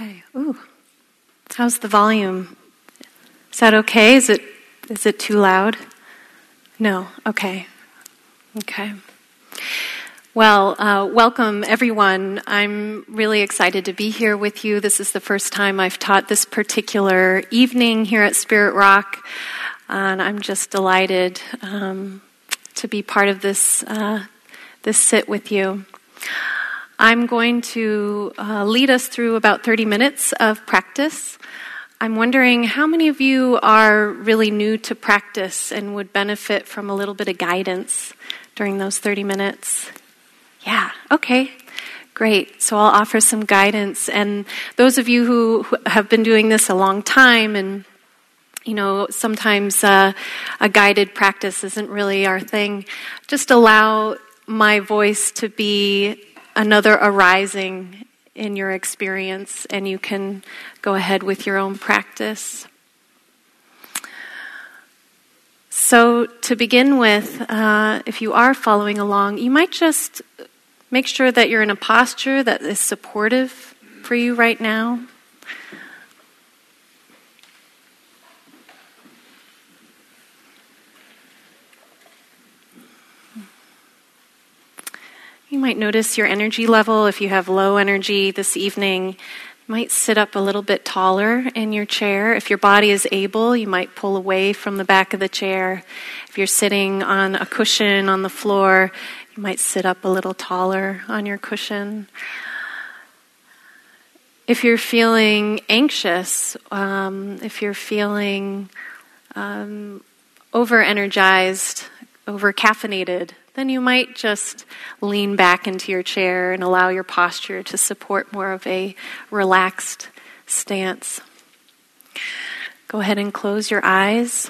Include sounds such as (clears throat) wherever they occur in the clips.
Okay. Ooh. How's the volume? Is that okay? Is it is it too loud? No. Okay. Okay. Well, uh, welcome everyone. I'm really excited to be here with you. This is the first time I've taught this particular evening here at Spirit Rock, and I'm just delighted um, to be part of this uh, this sit with you. I'm going to uh, lead us through about 30 minutes of practice. I'm wondering how many of you are really new to practice and would benefit from a little bit of guidance during those 30 minutes? Yeah, okay, great. So I'll offer some guidance. And those of you who, who have been doing this a long time and you know, sometimes uh, a guided practice isn't really our thing. Just allow my voice to be another arising in your experience, and you can go ahead with your own practice. So, to begin with, uh, if you are following along, you might just make sure that you're in a posture that is supportive for you right now. You might notice your energy level. If you have low energy this evening, might sit up a little bit taller in your chair. If your body is able, you might pull away from the back of the chair. If you're sitting on a cushion on the floor, you might sit up a little taller on your cushion. If you're feeling anxious, um, if you're feeling um, over energized, over caffeinated, then you might just lean back into your chair and allow your posture to support more of a relaxed stance. Go ahead and close your eyes.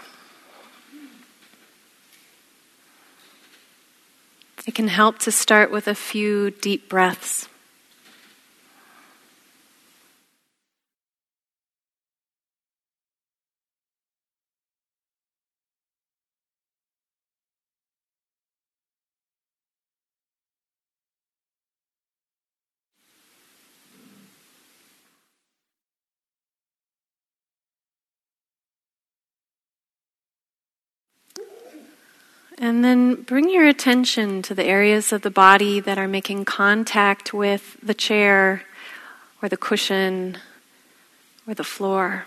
It can help to start with a few deep breaths. And then bring your attention to the areas of the body that are making contact with the chair or the cushion or the floor.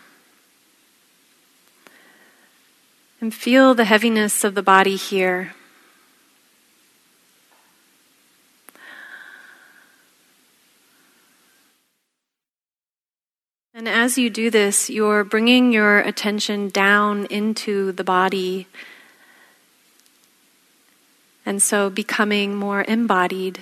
And feel the heaviness of the body here. And as you do this, you're bringing your attention down into the body and so becoming more embodied.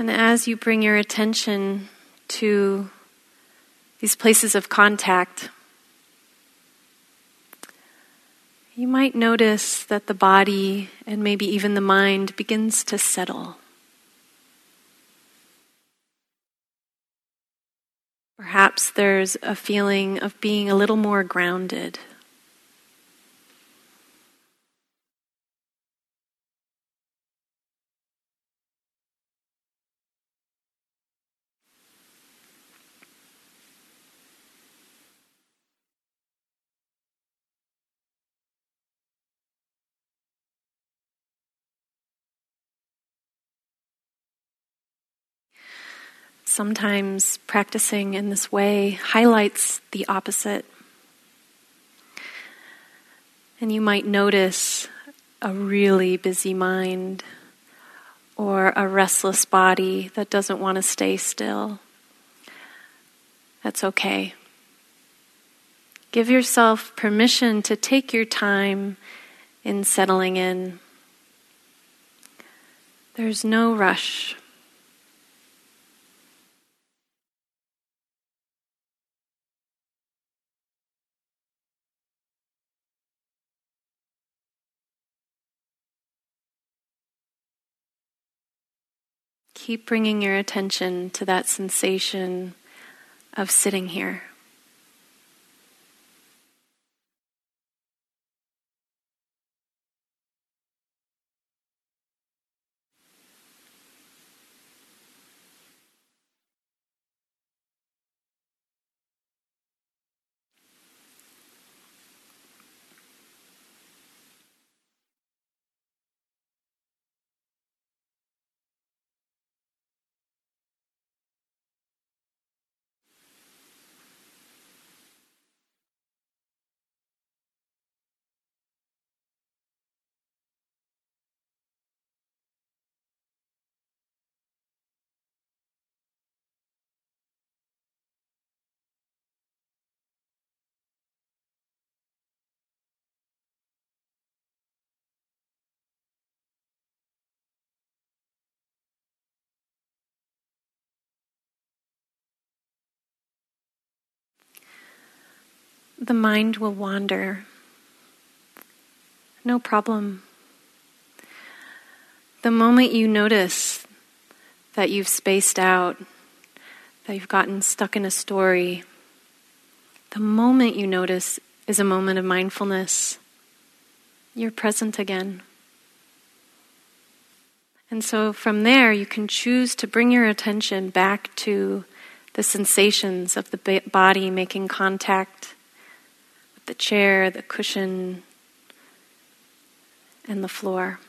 And as you bring your attention to these places of contact, you might notice that the body and maybe even the mind begins to settle. Perhaps there's a feeling of being a little more grounded. Sometimes practicing in this way highlights the opposite. And you might notice a really busy mind or a restless body that doesn't want to stay still. That's okay. Give yourself permission to take your time in settling in. There's no rush. Keep bringing your attention to that sensation of sitting here. The mind will wander. No problem. The moment you notice that you've spaced out, that you've gotten stuck in a story, the moment you notice is a moment of mindfulness. You're present again. And so from there, you can choose to bring your attention back to the sensations of the body making contact the chair, the cushion, and the floor.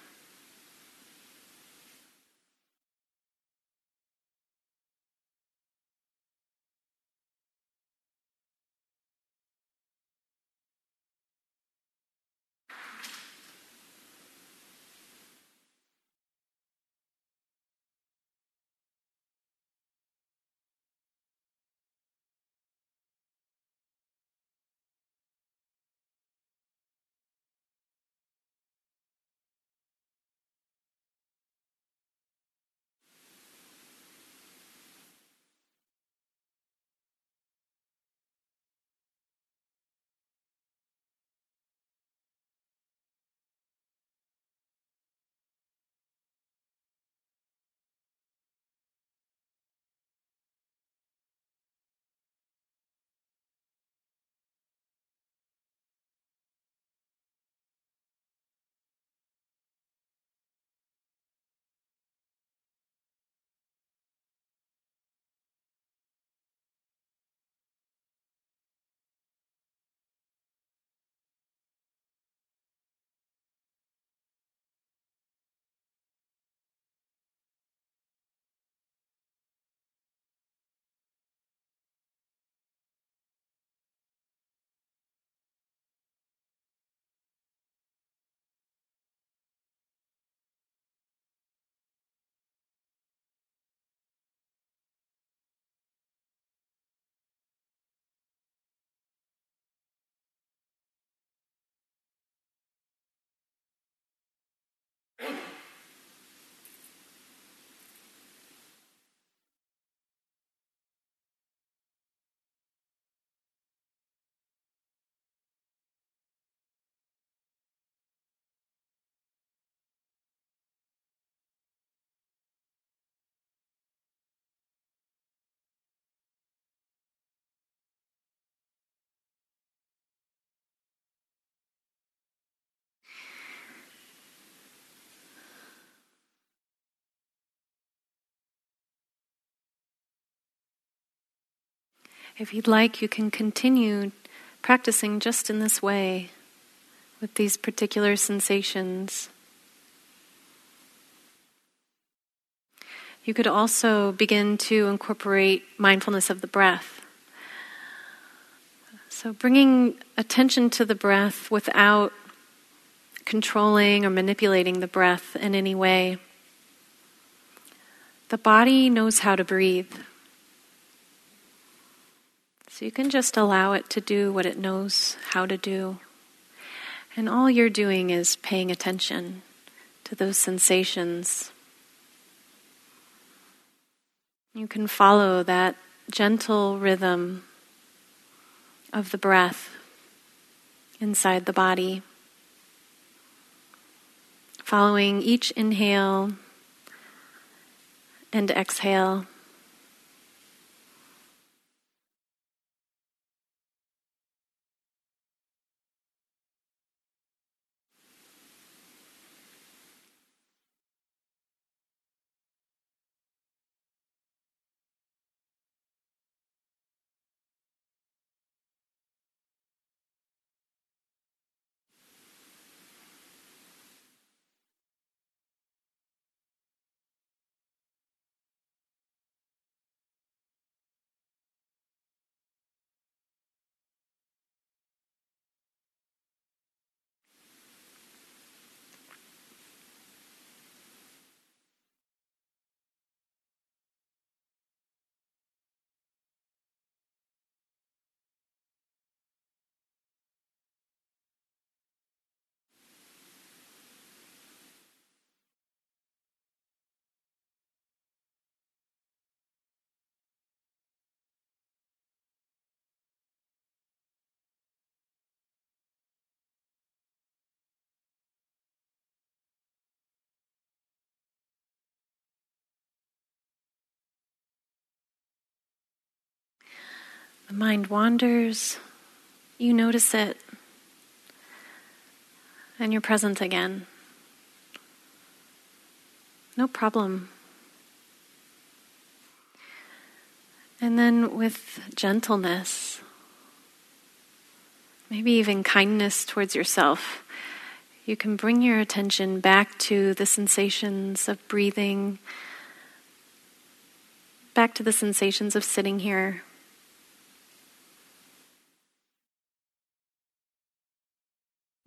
If you'd like, you can continue practicing just in this way with these particular sensations. You could also begin to incorporate mindfulness of the breath. So, bringing attention to the breath without controlling or manipulating the breath in any way. The body knows how to breathe. So you can just allow it to do what it knows how to do. And all you're doing is paying attention to those sensations. You can follow that gentle rhythm of the breath inside the body, following each inhale and exhale. The mind wanders, you notice it, and you're present again. No problem. And then with gentleness, maybe even kindness towards yourself, you can bring your attention back to the sensations of breathing, back to the sensations of sitting here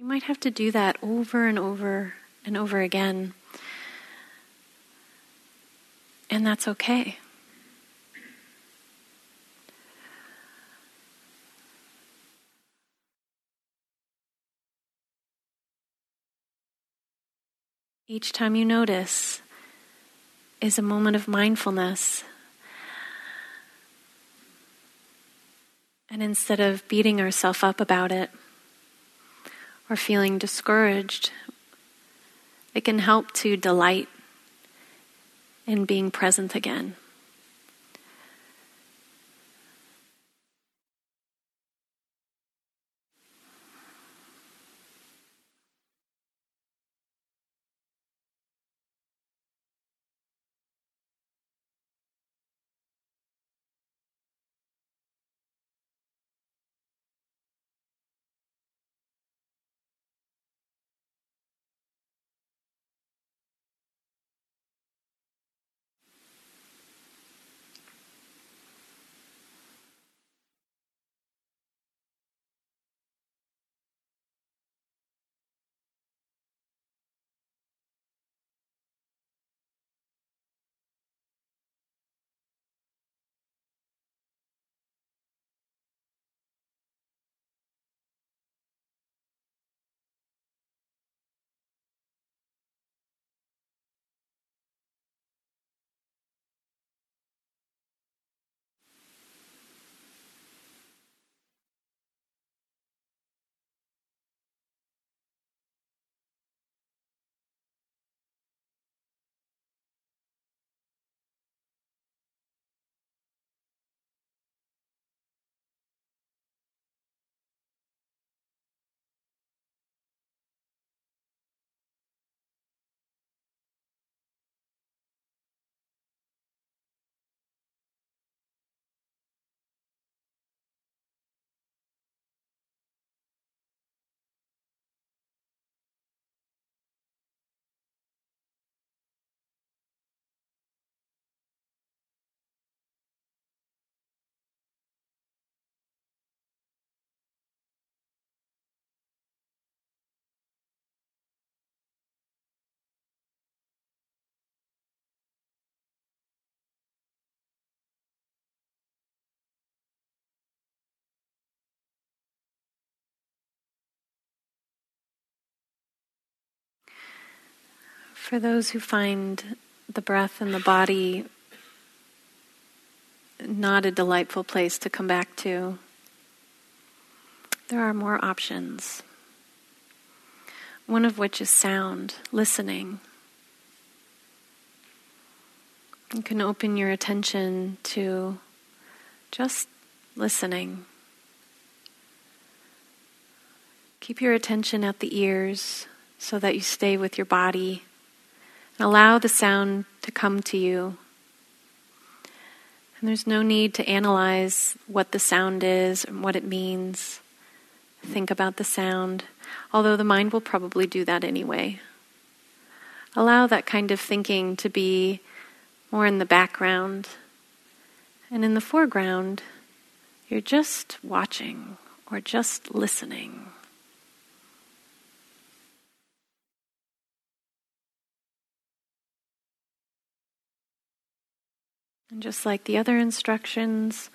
You might have to do that over and over and over again. And that's okay. Each time you notice is a moment of mindfulness. And instead of beating ourselves up about it, or feeling discouraged, it can help to delight in being present again. For those who find the breath and the body not a delightful place to come back to, there are more options. One of which is sound, listening. You can open your attention to just listening. Keep your attention at the ears so that you stay with your body. Allow the sound to come to you. And there's no need to analyze what the sound is and what it means. Think about the sound, although the mind will probably do that anyway. Allow that kind of thinking to be more in the background. And in the foreground, you're just watching or just listening. And just like the other instructions,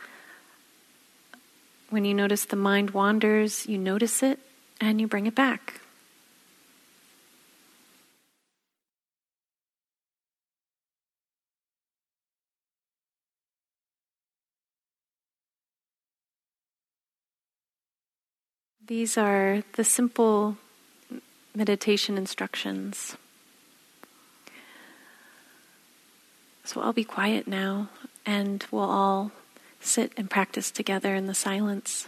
when you notice the mind wanders, you notice it and you bring it back. These are the simple meditation instructions. So I'll be quiet now and we'll all sit and practice together in the silence.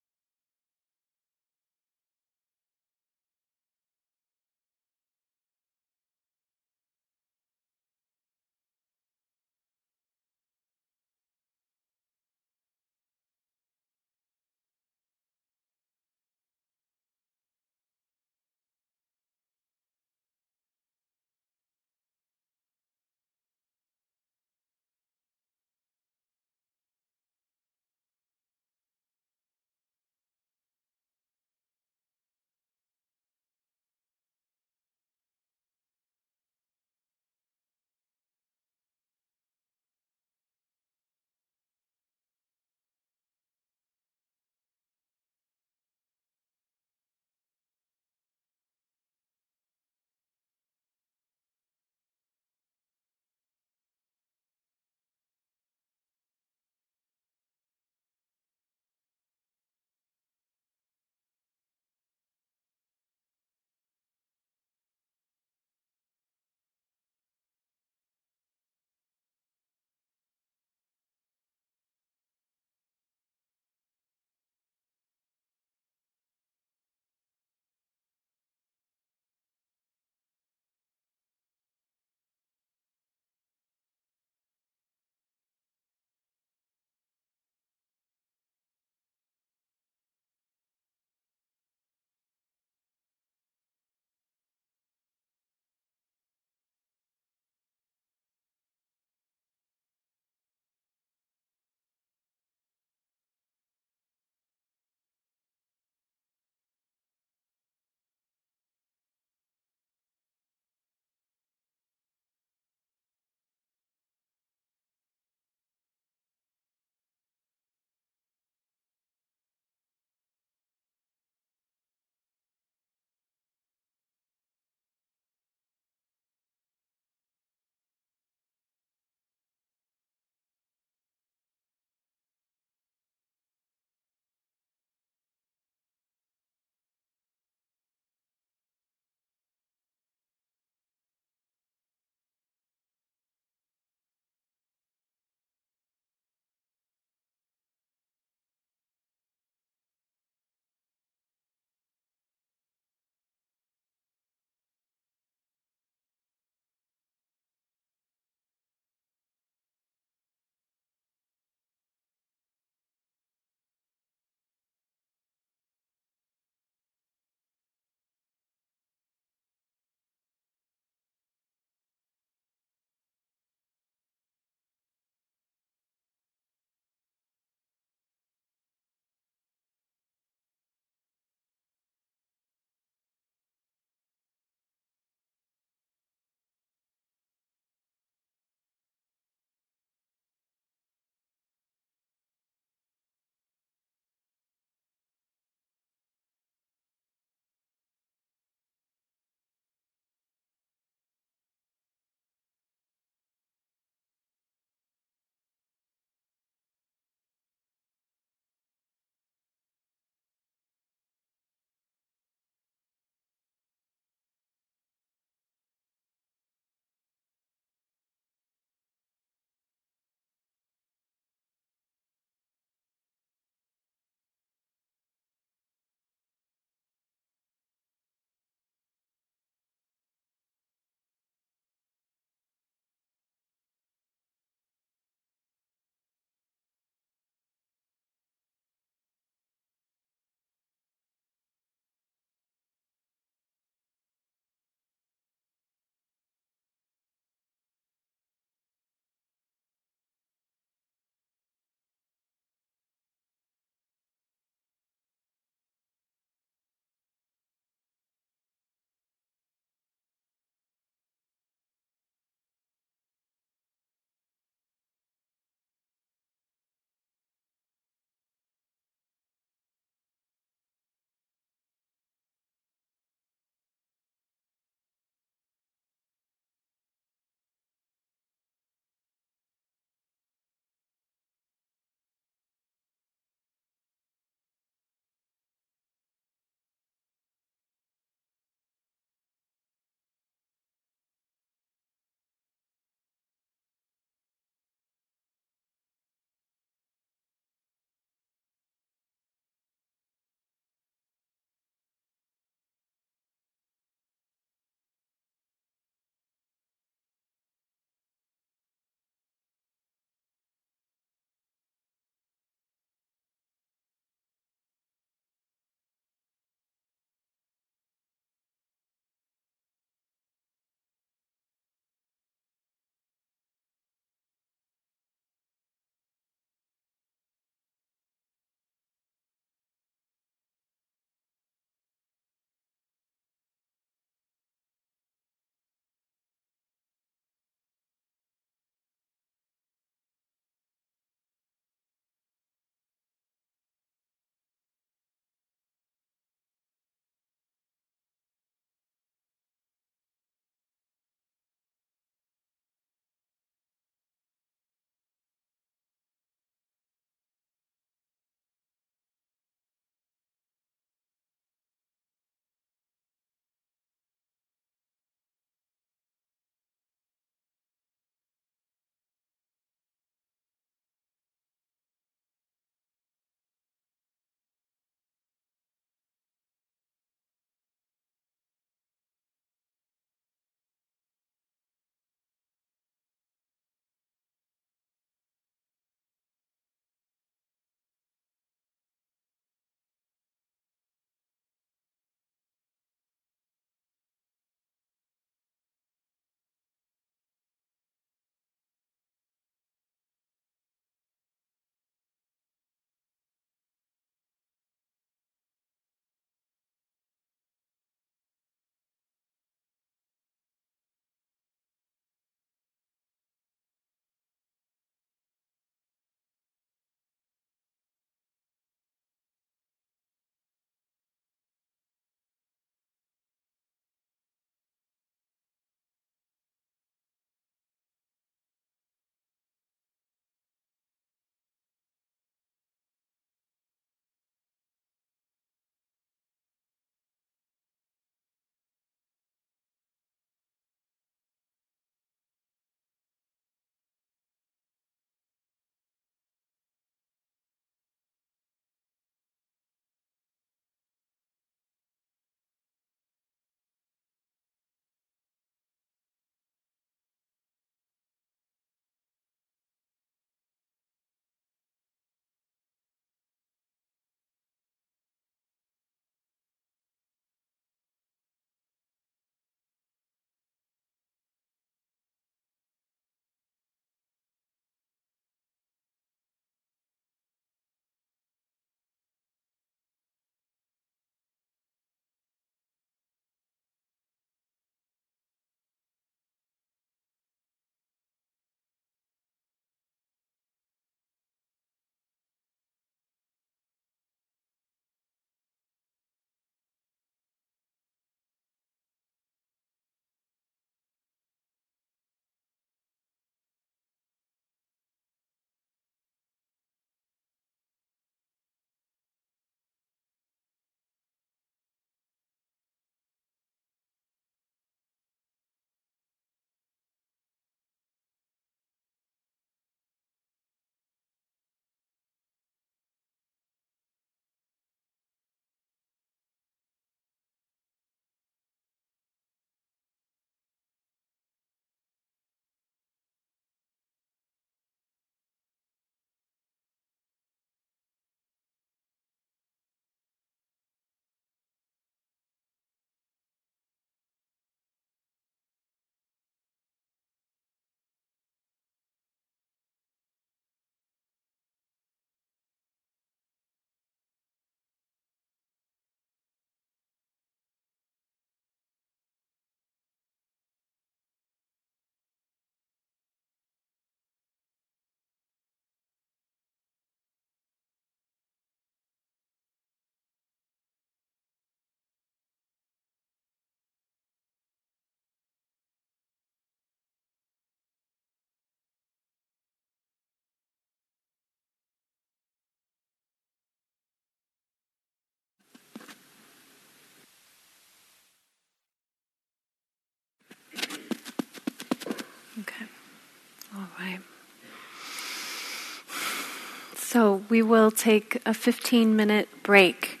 We will take a 15 minute break.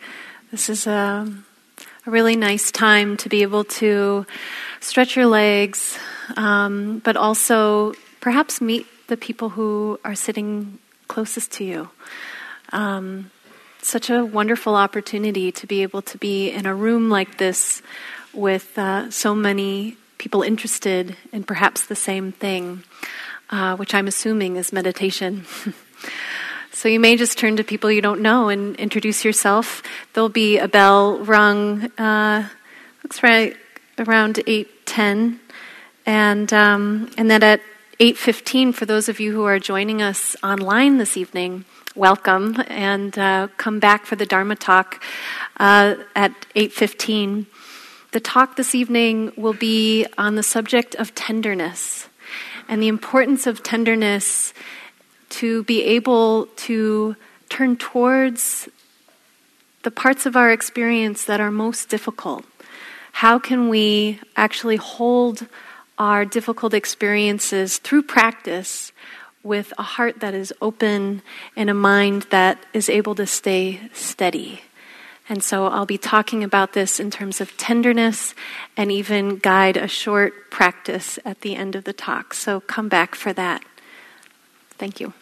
This is a, a, really nice time to be able to stretch your legs, um, but also perhaps meet the people who are sitting closest to you. Um, such a wonderful opportunity to be able to be in a room like this with uh, so many people interested in perhaps the same thing, uh, which I'm assuming is meditation. (laughs) so you may just turn to people you don't know and introduce yourself. There'll be a bell rung. Uh, looks right around eight ten, and um, and then at eight fifteen for those of you who are joining us online this evening welcome and uh, come back for the Dharma talk uh, at 8:15. The talk this evening will be on the subject of tenderness and the importance of tenderness to be able to turn towards the parts of our experience that are most difficult. How can we actually hold our difficult experiences through practice with a heart that is open and a mind that is able to stay steady. And so I'll be talking about this in terms of tenderness and even guide a short practice at the end of the talk. So come back for that. Thank you.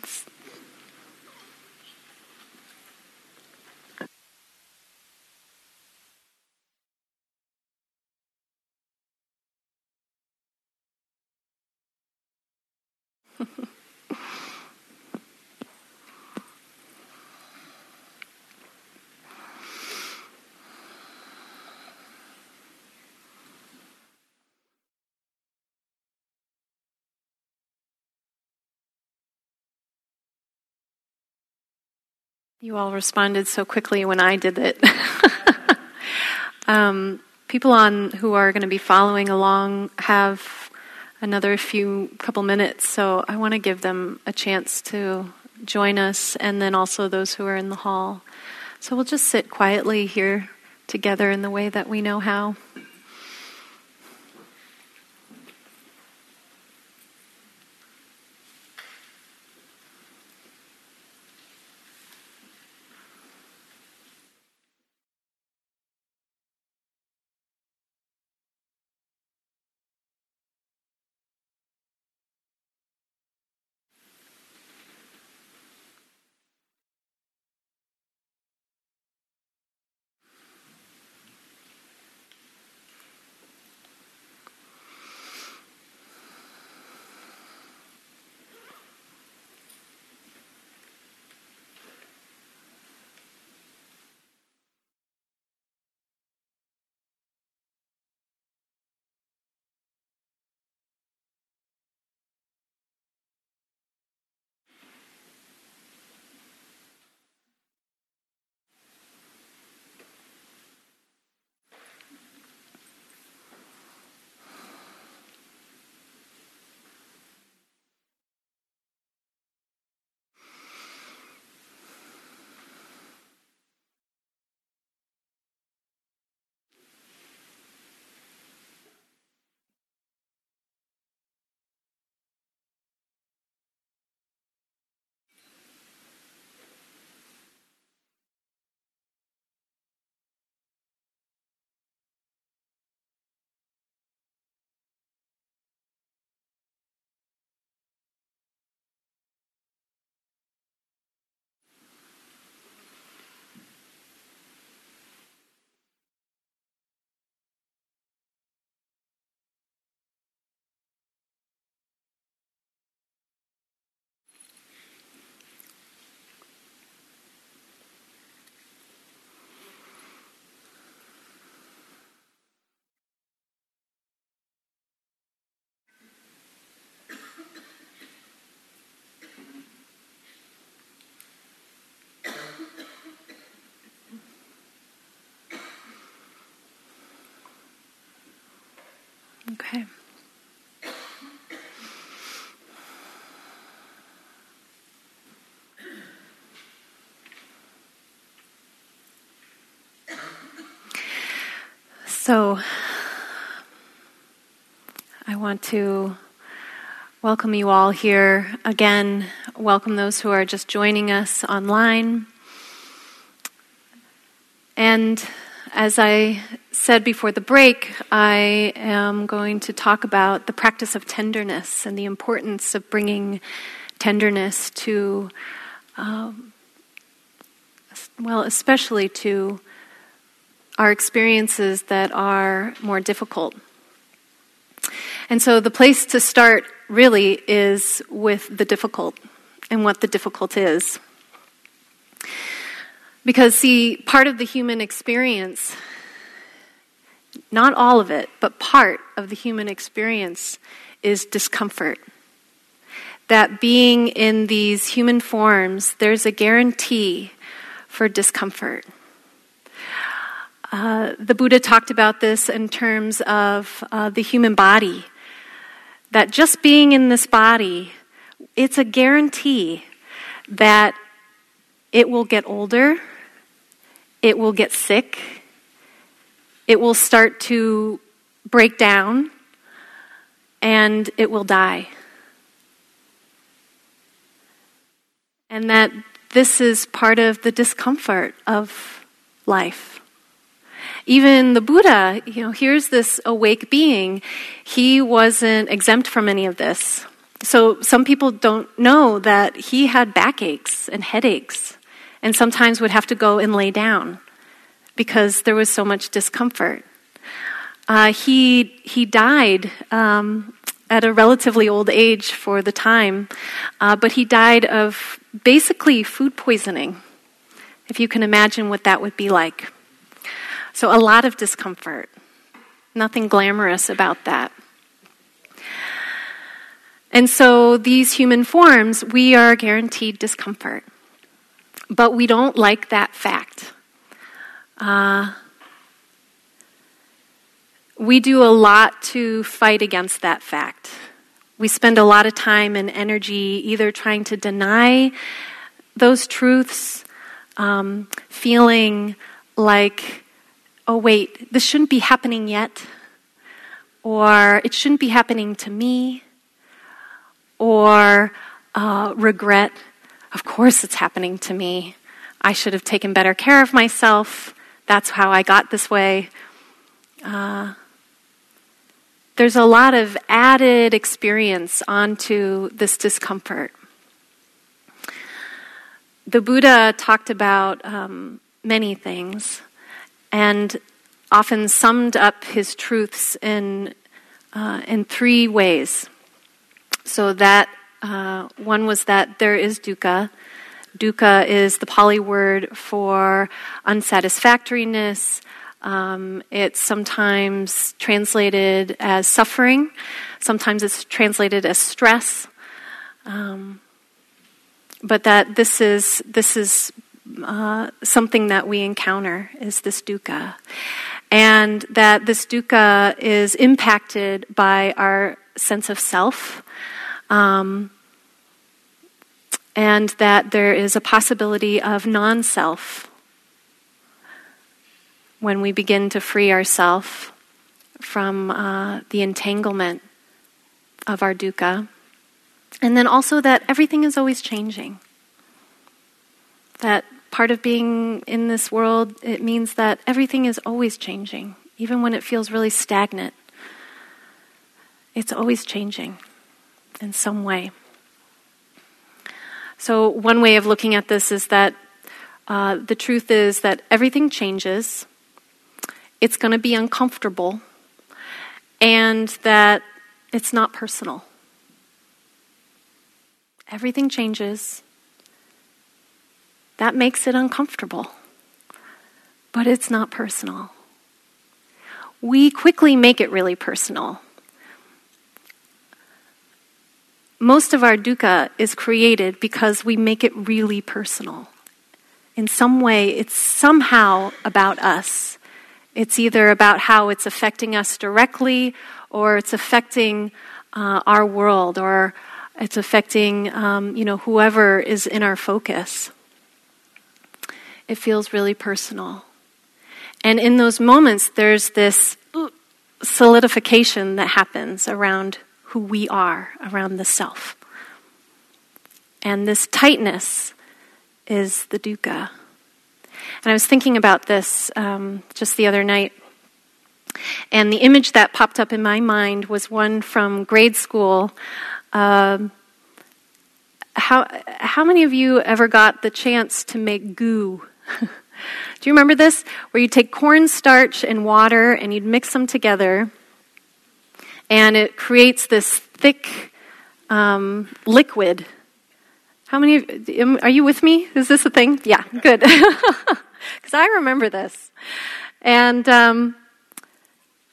It's You all responded so quickly when I did it. (laughs) um, people on who are going to be following along have another few couple minutes, so I want to give them a chance to join us, and then also those who are in the hall. So we'll just sit quietly here together in the way that we know how. Okay. So, I want to welcome you all here again. Welcome those who are just joining us online. And as I said before the break, I am going to talk about the practice of tenderness and the importance of bringing tenderness to, um, well, especially to our experiences that are more difficult. And so the place to start really is with the difficult and what the difficult is. Because, see, part of the human experience, not all of it, but part of the human experience is discomfort. That being in these human forms, there's a guarantee for discomfort. Uh, the Buddha talked about this in terms of uh, the human body. That just being in this body, it's a guarantee that it will get older, it will get sick, it will start to break down, and it will die. And that this is part of the discomfort of life. Even the Buddha, you know, here's this awake being. He wasn't exempt from any of this. so some people don't know that he had backaches and headaches and sometimes would have to go and lay down because there was so much discomfort. Uh, he, he died um, at a relatively old age for the time, uh, but he died of basically food poisoning, if you can imagine what that would be like. So, a lot of discomfort. Nothing glamorous about that. And so, these human forms, we are guaranteed discomfort. But we don't like that fact. Uh, we do a lot to fight against that fact. We spend a lot of time and energy either trying to deny those truths, um, feeling like, oh, wait, this shouldn't be happening yet, or it shouldn't be happening to me, or uh, regret, of course it's happening to me. I should have taken better care of myself. That's how I got this way. Uh, there's a lot of added experience onto this discomfort. The Buddha talked about um, many things and often summed up his truths in, uh, in three ways. So, that uh, one was that there is dukkha. Dukkha is the Pali word for unsatisfactoriness, um, it's sometimes translated as suffering, sometimes it's translated as stress. Um, but that this is this is uh, something that we encounter is this dukkha, and that this dukkha is impacted by our sense of self. Um, and that there is a possibility of non self when we begin to free ourselves from uh, the entanglement of our dukkha. And then also that everything is always changing. That part of being in this world, it means that everything is always changing, even when it feels really stagnant. It's always changing in some way. So, one way of looking at this is that uh, the truth is that everything changes, it's going to be uncomfortable, and that it's not personal. Everything changes. That makes it uncomfortable, but it's not personal. We quickly make it really personal. Most of our dukkha is created because we make it really personal. In some way, it's somehow about us. It's either about how it's affecting us directly or it's affecting uh, our world or it's affecting um, you know whoever is in our focus it feels really personal and in those moments there's this solidification that happens around who we are around the self and this tightness is the dukkha and I was thinking about this um, just the other night. And the image that popped up in my mind was one from grade school. Um, how, how many of you ever got the chance to make goo? (laughs) Do you remember this? Where you take cornstarch and water and you'd mix them together, and it creates this thick um, liquid. How many of, are you with me? Is this a thing? Yeah, good. (laughs) because I remember this. And, um,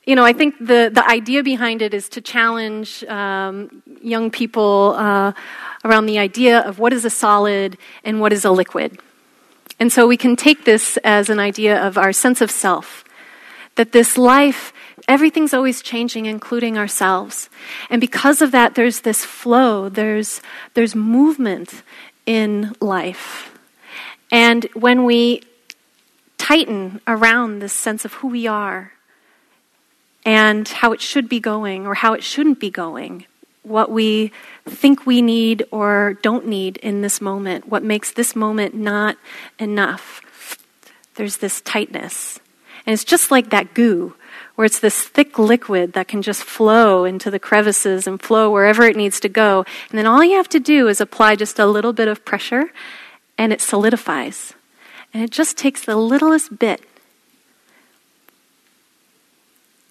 you know, I think the, the idea behind it is to challenge um, young people uh, around the idea of what is a solid and what is a liquid. And so we can take this as an idea of our sense of self, that this life, everything's always changing, including ourselves. And because of that, there's this flow, there's, there's movement in life. And when we tighten around this sense of who we are and how it should be going or how it shouldn't be going, what we think we need or don't need in this moment, what makes this moment not enough. There's this tightness. And it's just like that goo, where it's this thick liquid that can just flow into the crevices and flow wherever it needs to go. And then all you have to do is apply just a little bit of pressure, and it solidifies. And it just takes the littlest bit.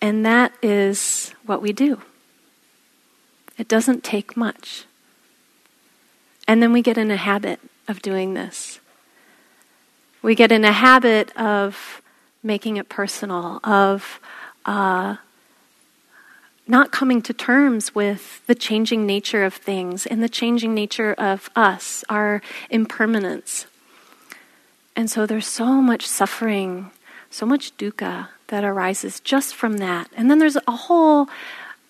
And that is what we do. It doesn't take much. And then we get in a habit of doing this. We get in a habit of making it personal, of uh, not coming to terms with the changing nature of things and the changing nature of us, our impermanence. And so there's so much suffering, so much dukkha that arises just from that. And then there's a whole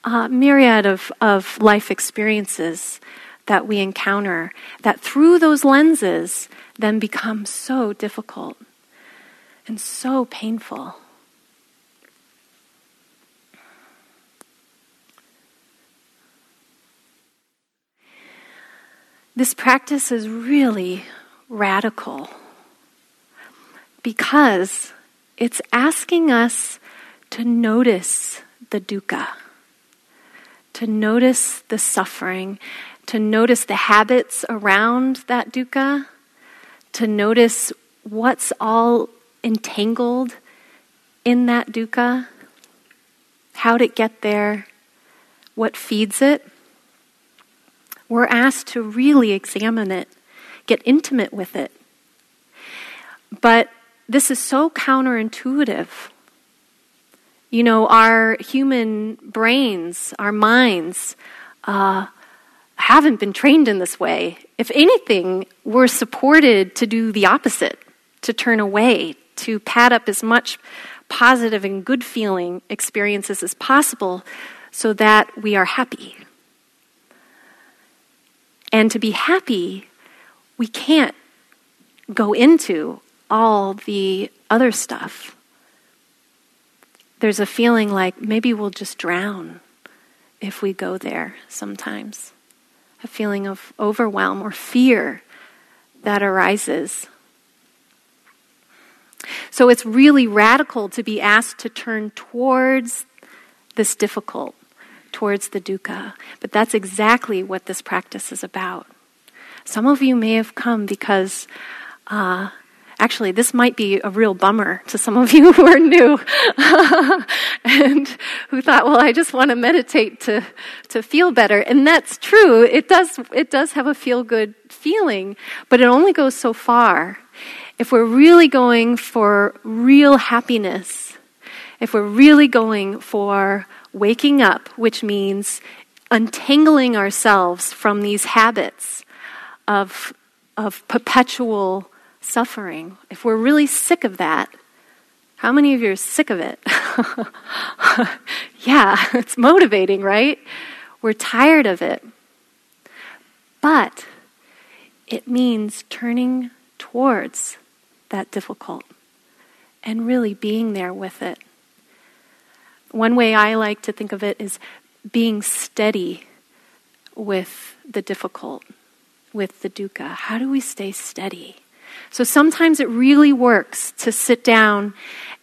uh, myriad of, of life experiences that we encounter that through those lenses then become so difficult and so painful. This practice is really radical because it's asking us to notice the dukkha, to notice the suffering, to notice the habits around that dukkha, to notice what's all entangled in that dukkha, how'd it get there, what feeds it. We're asked to really examine it, get intimate with it. But this is so counterintuitive. You know, our human brains, our minds, uh, haven't been trained in this way. If anything, we're supported to do the opposite, to turn away, to pad up as much positive and good feeling experiences as possible so that we are happy. And to be happy, we can't go into all the other stuff. There's a feeling like maybe we'll just drown if we go there sometimes. A feeling of overwhelm or fear that arises. So it's really radical to be asked to turn towards this difficult, towards the dukkha. But that's exactly what this practice is about. Some of you may have come because uh, Actually, this might be a real bummer to some of (laughs) you who are new (laughs) and who thought, well, I just want to meditate to, to feel better. And that's true. It does, it does have a feel good feeling, but it only goes so far. If we're really going for real happiness, if we're really going for waking up, which means untangling ourselves from these habits of, of perpetual suffering, if we're really sick of that, how many of you are sick of it? (laughs) yeah, (laughs) it's motivating, right? We're tired of it. But it means turning towards that difficult and really being there with it. One way I like to think of it is being steady with the difficult, with the dukkha. How do we stay steady? So sometimes it really works to sit down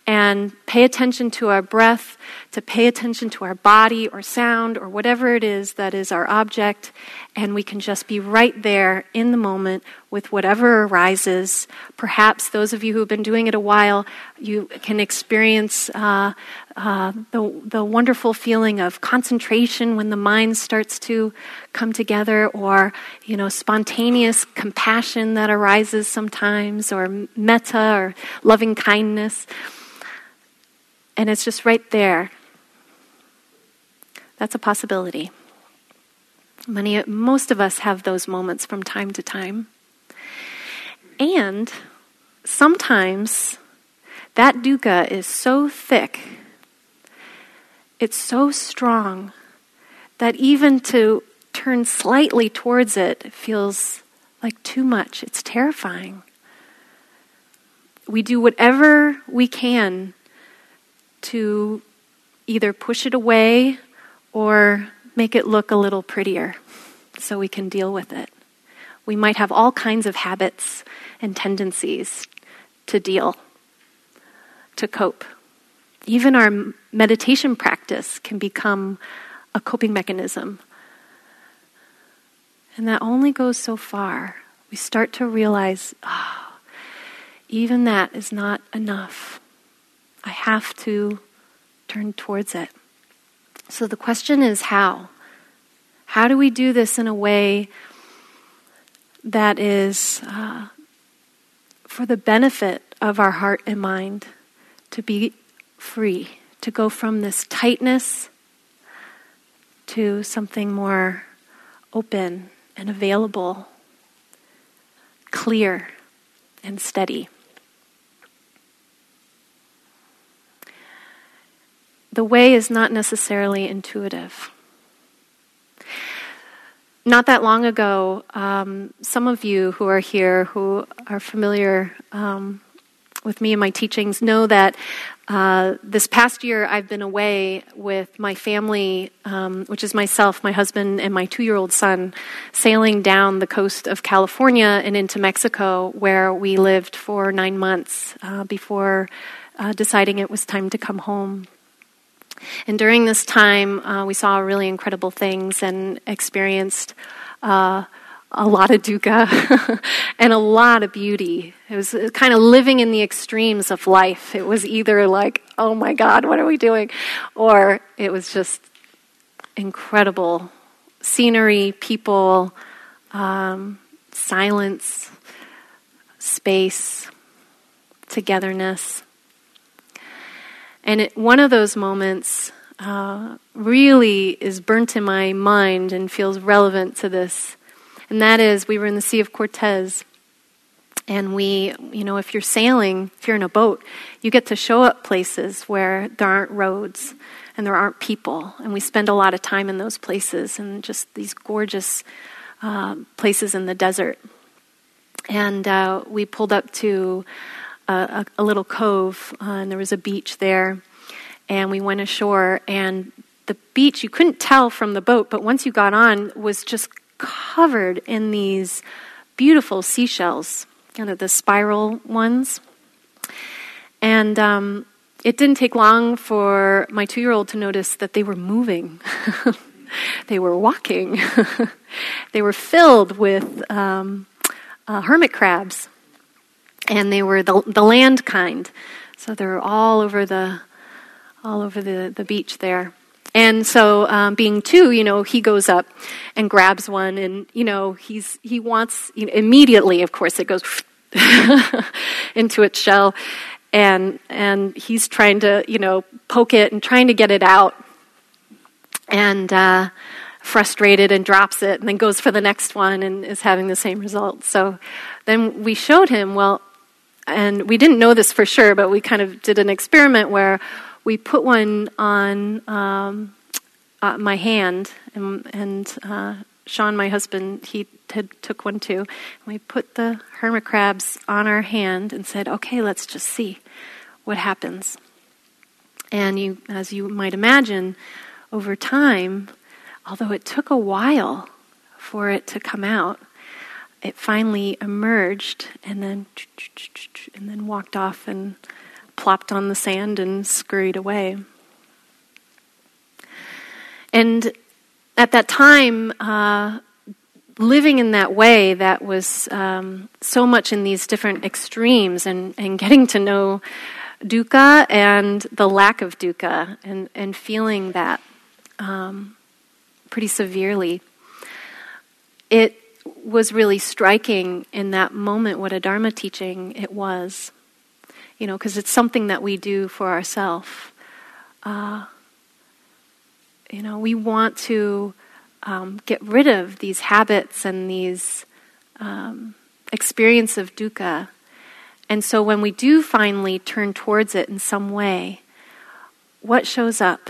and pay attention to our breath, to pay attention to our body or sound or whatever it is that is our object, and we can just be right there in the moment with whatever arises. Perhaps those of you who have been doing it a while, you can experience uh, uh, the, the wonderful feeling of concentration when the mind starts to come together, or you know, spontaneous compassion that arises sometimes, or metta or loving kindness. And it's just right there. That's a possibility. Many, most of us have those moments from time to time. And sometimes that dukkha is so thick, it's so strong, that even to turn slightly towards it feels like too much. It's terrifying. We do whatever we can to either push it away or make it look a little prettier so we can deal with it. We might have all kinds of habits and tendencies to deal, to cope even our meditation practice can become a coping mechanism. And that only goes so far. We start to realize, oh, even that is not enough. I have to turn towards it. So the question is how? How do we do this in a way that is uh, for the benefit of our heart and mind to be free, to go from this tightness to something more open and available, clear and steady. The way is not necessarily intuitive. Not that long ago, um, some of you who are here who are familiar um, with me and my teachings know that uh, this past year I've been away with my family, um, which is myself, my husband, and my two year old son, sailing down the coast of California and into Mexico, where we lived for nine months uh, before uh, deciding it was time to come home. And during this time, uh, we saw really incredible things and experienced uh, a lot of dukkha (laughs) and a lot of beauty. It was kind of living in the extremes of life. It was either like, oh my God, what are we doing? Or it was just incredible scenery, people, um, silence, space, togetherness. And it, one of those moments uh, really is burnt in my mind and feels relevant to this. And that is, we were in the Sea of Cortez. And we, you know, if you're sailing, if you're in a boat, you get to show up places where there aren't roads and there aren't people. And we spend a lot of time in those places and just these gorgeous uh, places in the desert. And uh, we pulled up to a, a little cove, uh, and there was a beach there. And we went ashore, and the beach, you couldn't tell from the boat, but once you got on, was just covered in these beautiful seashells, kind of the spiral ones. And um, it didn't take long for my two year old to notice that they were moving. (laughs) they were walking. (laughs) they were filled with um, uh, hermit crabs and they were the, the land kind. So they're all over the all over the, the beach there. And so, um, being two, you know, he goes up and grabs one, and you know, he's he wants you know, immediately. Of course, it goes (laughs) into its shell, and and he's trying to you know poke it and trying to get it out, and uh, frustrated and drops it, and then goes for the next one and is having the same result. So then we showed him, well, and we didn't know this for sure, but we kind of did an experiment where we put one on um, uh, my hand, and, and uh, Sean, my husband, he had, took one too. And we put the hermit crabs on our hand and said, "Okay, let's just see what happens." And you, as you might imagine, over time, although it took a while for it to come out, it finally emerged and then and then walked off and plopped on the sand and scurried away. And at that time, uh, living in that way, that was um, so much in these different extremes, and, and getting to know dukkha and the lack of dukkha, and, and feeling that um, pretty severely. It was really striking in that moment what a Dharma teaching it was. You know, because it's something that we do for ourselves. Uh, you know, we want to um, get rid of these habits and these um, experience of dukkha. And so when we do finally turn towards it in some way, what shows up?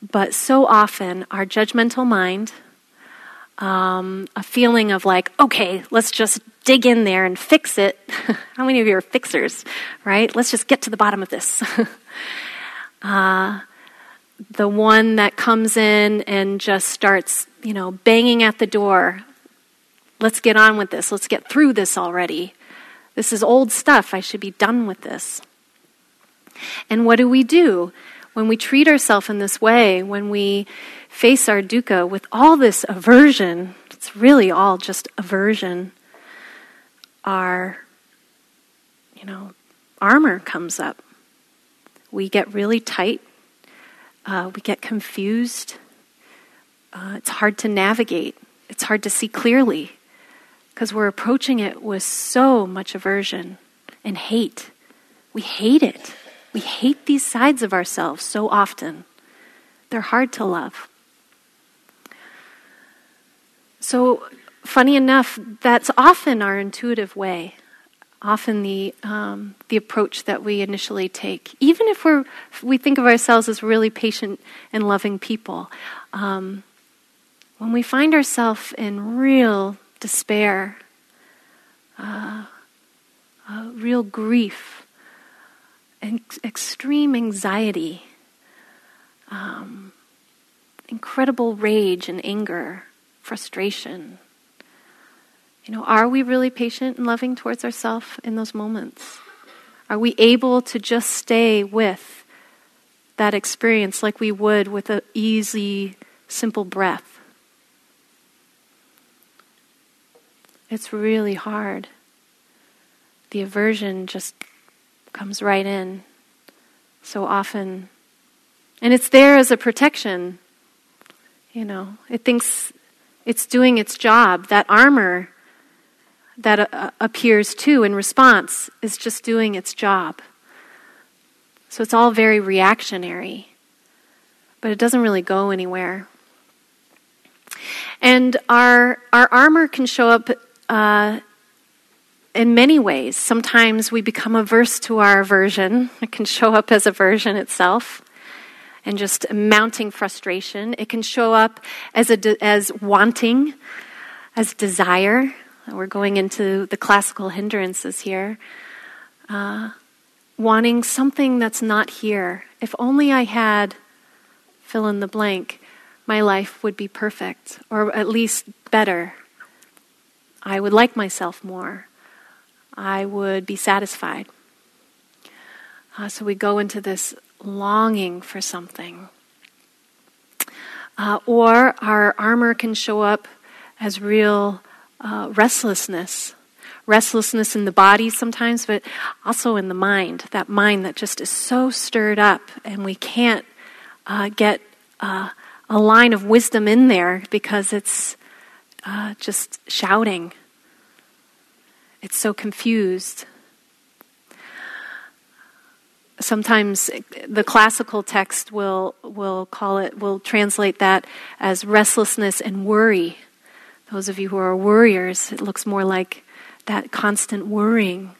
But so often, our judgmental mind, um, a feeling of like, okay, let's just dig in there and fix it. (laughs) How many of you are fixers, right? Let's just get to the bottom of this. (laughs) uh, the one that comes in and just starts, you know, banging at the door. Let's get on with this. Let's get through this already. This is old stuff. I should be done with this. And what do we do? When we treat ourselves in this way, when we face our dukkha with all this aversion, it's really all just aversion, our, you know, armor comes up. We get really tight. Uh, we get confused. Uh, it's hard to navigate. It's hard to see clearly because we're approaching it with so much aversion and hate. We hate it. We hate these sides of ourselves so often. They're hard to love. So, funny enough, that's often our intuitive way, often the, um, the approach that we initially take. Even if we're, if we think of ourselves as really patient and loving people, um, when we find ourselves in real despair, uh, uh, real grief, and extreme anxiety, um, incredible rage and anger, frustration. You know, are we really patient and loving towards ourselves in those moments? Are we able to just stay with that experience like we would with an easy, simple breath? It's really hard. The aversion just comes right in so often. And it's there as a protection. You know, it thinks it's doing its job. That armor that uh, appears too in response is just doing its job. So it's all very reactionary, but it doesn't really go anywhere. And our, our armor can show up uh, in many ways. Sometimes we become averse to our aversion, it can show up as aversion itself and just mounting frustration. It can show up as, a de- as wanting, as desire. We're going into the classical hindrances here. Uh, wanting something that's not here. If only I had fill in the blank, my life would be perfect, or at least better. I would like myself more. I would be satisfied. Uh, so we go into this longing for something. Uh, or our armor can show up as real uh, restlessness. Restlessness in the body sometimes, but also in the mind. That mind that just is so stirred up, and we can't uh, get uh, a line of wisdom in there because it's uh, just shouting. It's so confused sometimes the classical text will, will call it, will translate that as restlessness and worry. Those of you who are worriers, it looks more like that constant worrying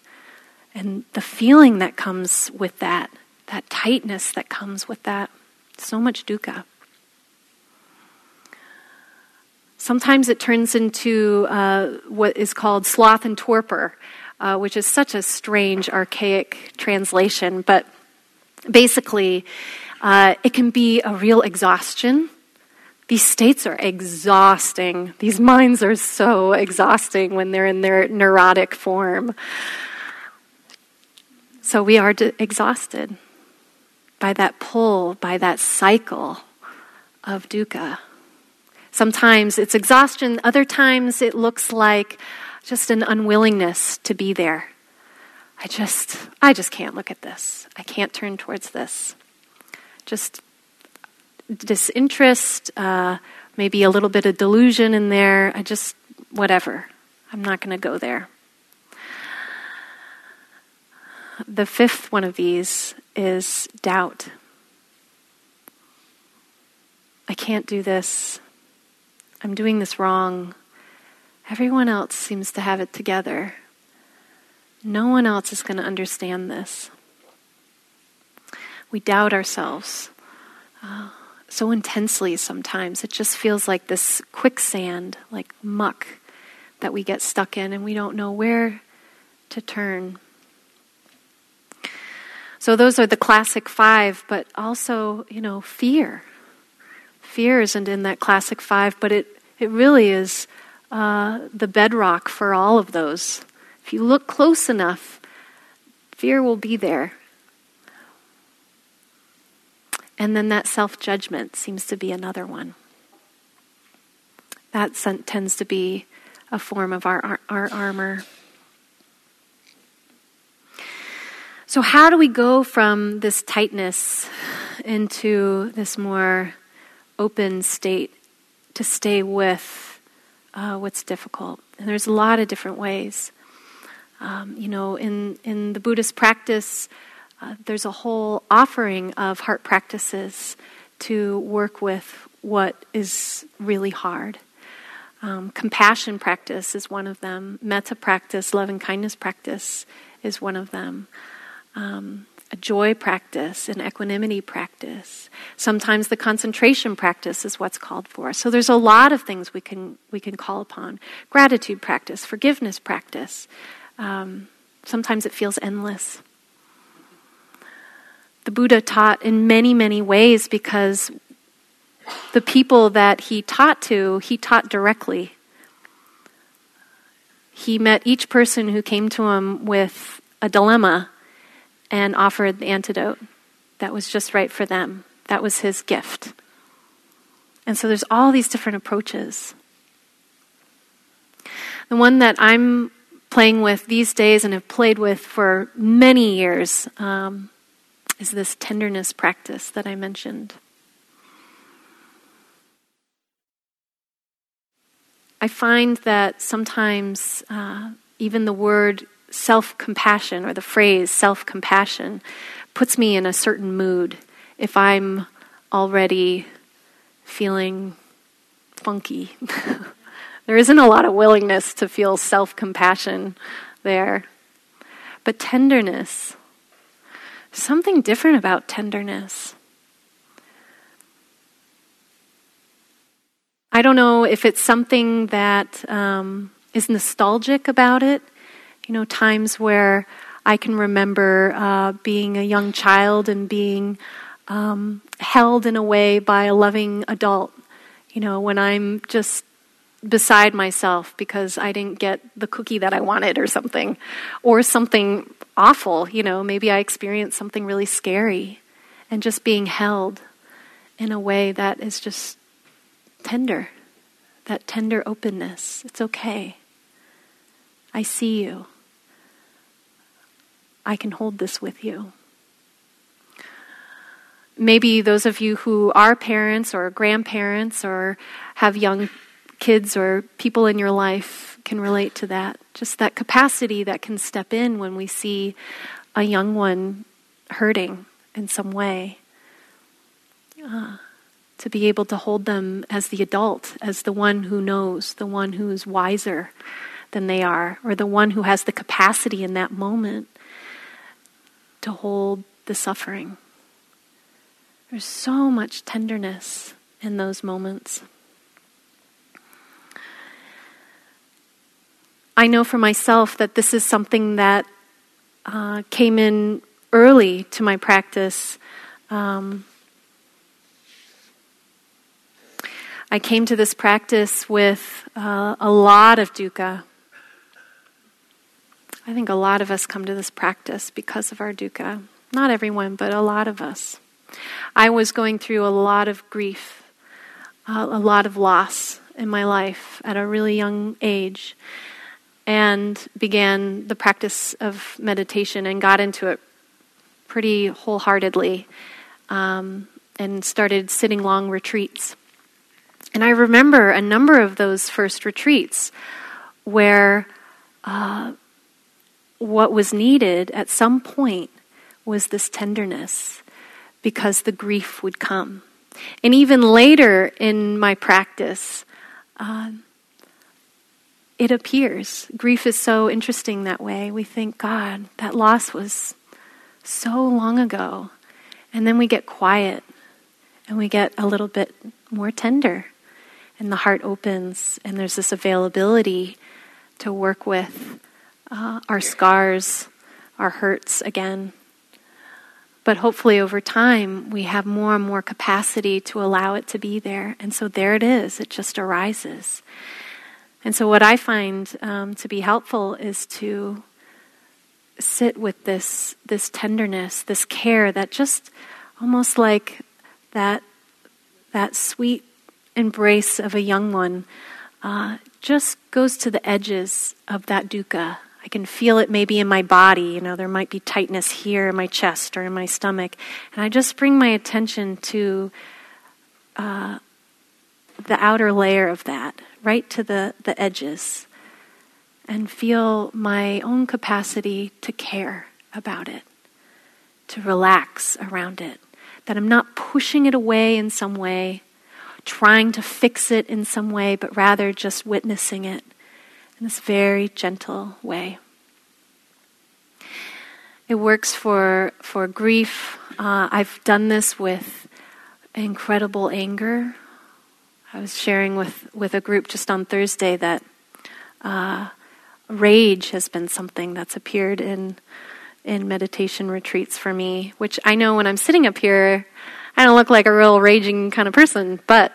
and the feeling that comes with that, that tightness that comes with that. So much dukkha. Sometimes it turns into uh, what is called sloth and torpor, uh, which is such a strange, archaic translation, but basically, uh, it can be a real exhaustion. These states are exhausting. These minds are so exhausting when they're in their neurotic form. So we are exhausted by that pull, by that cycle of dukkha. Sometimes it's exhaustion, other times it looks like just an unwillingness to be there. I just, I just can't look at this. I can't turn towards this. Just disinterest, uh, maybe a little bit of delusion in there. I just, whatever. I'm not going to go there. The fifth one of these is doubt. I can't do this. I'm doing this wrong. Everyone else seems to have it together. No one else is going to understand this. We doubt ourselves uh, so intensely sometimes. It just feels like this quicksand, like muck that we get stuck in, and we don't know where to turn. So, those are the classic five, but also, you know, fear. Fear isn't in that classic five, but it, it really is uh, the bedrock for all of those. If you look close enough, fear will be there. And then that self judgment seems to be another one. That tends to be a form of our, our armor. So, how do we go from this tightness into this more open state to stay with uh, what's difficult? And there's a lot of different ways. Um, you know, in, in the Buddhist practice, uh, there's a whole offering of heart practices to work with what is really hard. Um, compassion practice is one of them. Metta practice, love and kindness practice is one of them um, a joy practice, an equanimity practice. Sometimes the concentration practice is what's called for. So there's a lot of things we can we can call upon. Gratitude practice, forgiveness practice. Um, sometimes it feels endless. The Buddha taught in many, many ways because the people that he taught to, he taught directly. He met each person who came to him with a dilemma and offered the antidote that was just right for them. That was his gift. And so there's all these different approaches. The one that I'm playing with these days and have played with for many years um, is this tenderness practice that I mentioned. I find that sometimes uh, even the word self compassion or the phrase self compassion puts me in a certain mood if I'm already feeling funky. (laughs) there isn't a lot of willingness to feel self compassion there. But tenderness, something different about tenderness. I don't know if it's something that um, is nostalgic about it you know, times where I can remember uh, being a young child and being um, held in a way by a loving adult. You know, when I'm just beside myself because I didn't get the cookie that I wanted or something, or something awful. You know, maybe I experienced something really scary, and just being held in a way that is just tender, that tender openness. It's okay. I see you. I can hold this with you. Maybe those of you who are parents or grandparents or have young kids or people in your life can relate to that. Just that capacity that can step in when we see a young one hurting in some way. Uh, to be able to hold them as the adult, as the one who knows, the one who is wiser than they are, or the one who has the capacity in that moment to hold the suffering. There's so much tenderness in those moments. I know for myself that this is something that uh, came in early to my practice. Um, I came to this practice with uh, a lot of dukkha, I think a lot of us come to this practice because of our dukkha. Not everyone, but a lot of us. I was going through a lot of grief, uh, a lot of loss in my life at a really young age, and began the practice of meditation and got into it pretty wholeheartedly um, and started sitting long retreats. And I remember a number of those first retreats where uh, what was needed at some point was this tenderness because the grief would come. And even later in my practice, uh, it appears. Grief is so interesting that way. We think, God, that loss was so long ago. And then we get quiet and we get a little bit more tender. And the heart opens, and there's this availability to work with uh, our scars, our hurts again. But hopefully, over time, we have more and more capacity to allow it to be there. And so there it is, it just arises. And so, what I find um, to be helpful is to sit with this, this tenderness, this care that just almost like that, that sweet embrace of a young one, uh, just goes to the edges of that dukkha. I can feel it maybe in my body. You know, there might be tightness here in my chest or in my stomach. And I just bring my attention to uh, the outer layer of that, right to the, the edges, and feel my own capacity to care about it, to relax around it. That I'm not pushing it away in some way, trying to fix it in some way, but rather just witnessing it in this very gentle way. It works for, for grief. Uh, I've done this with incredible anger. I was sharing with, with a group just on Thursday that uh, rage has been something that's appeared in in meditation retreats for me, which I know when I'm sitting up here, I don't look like a real raging kind of person, but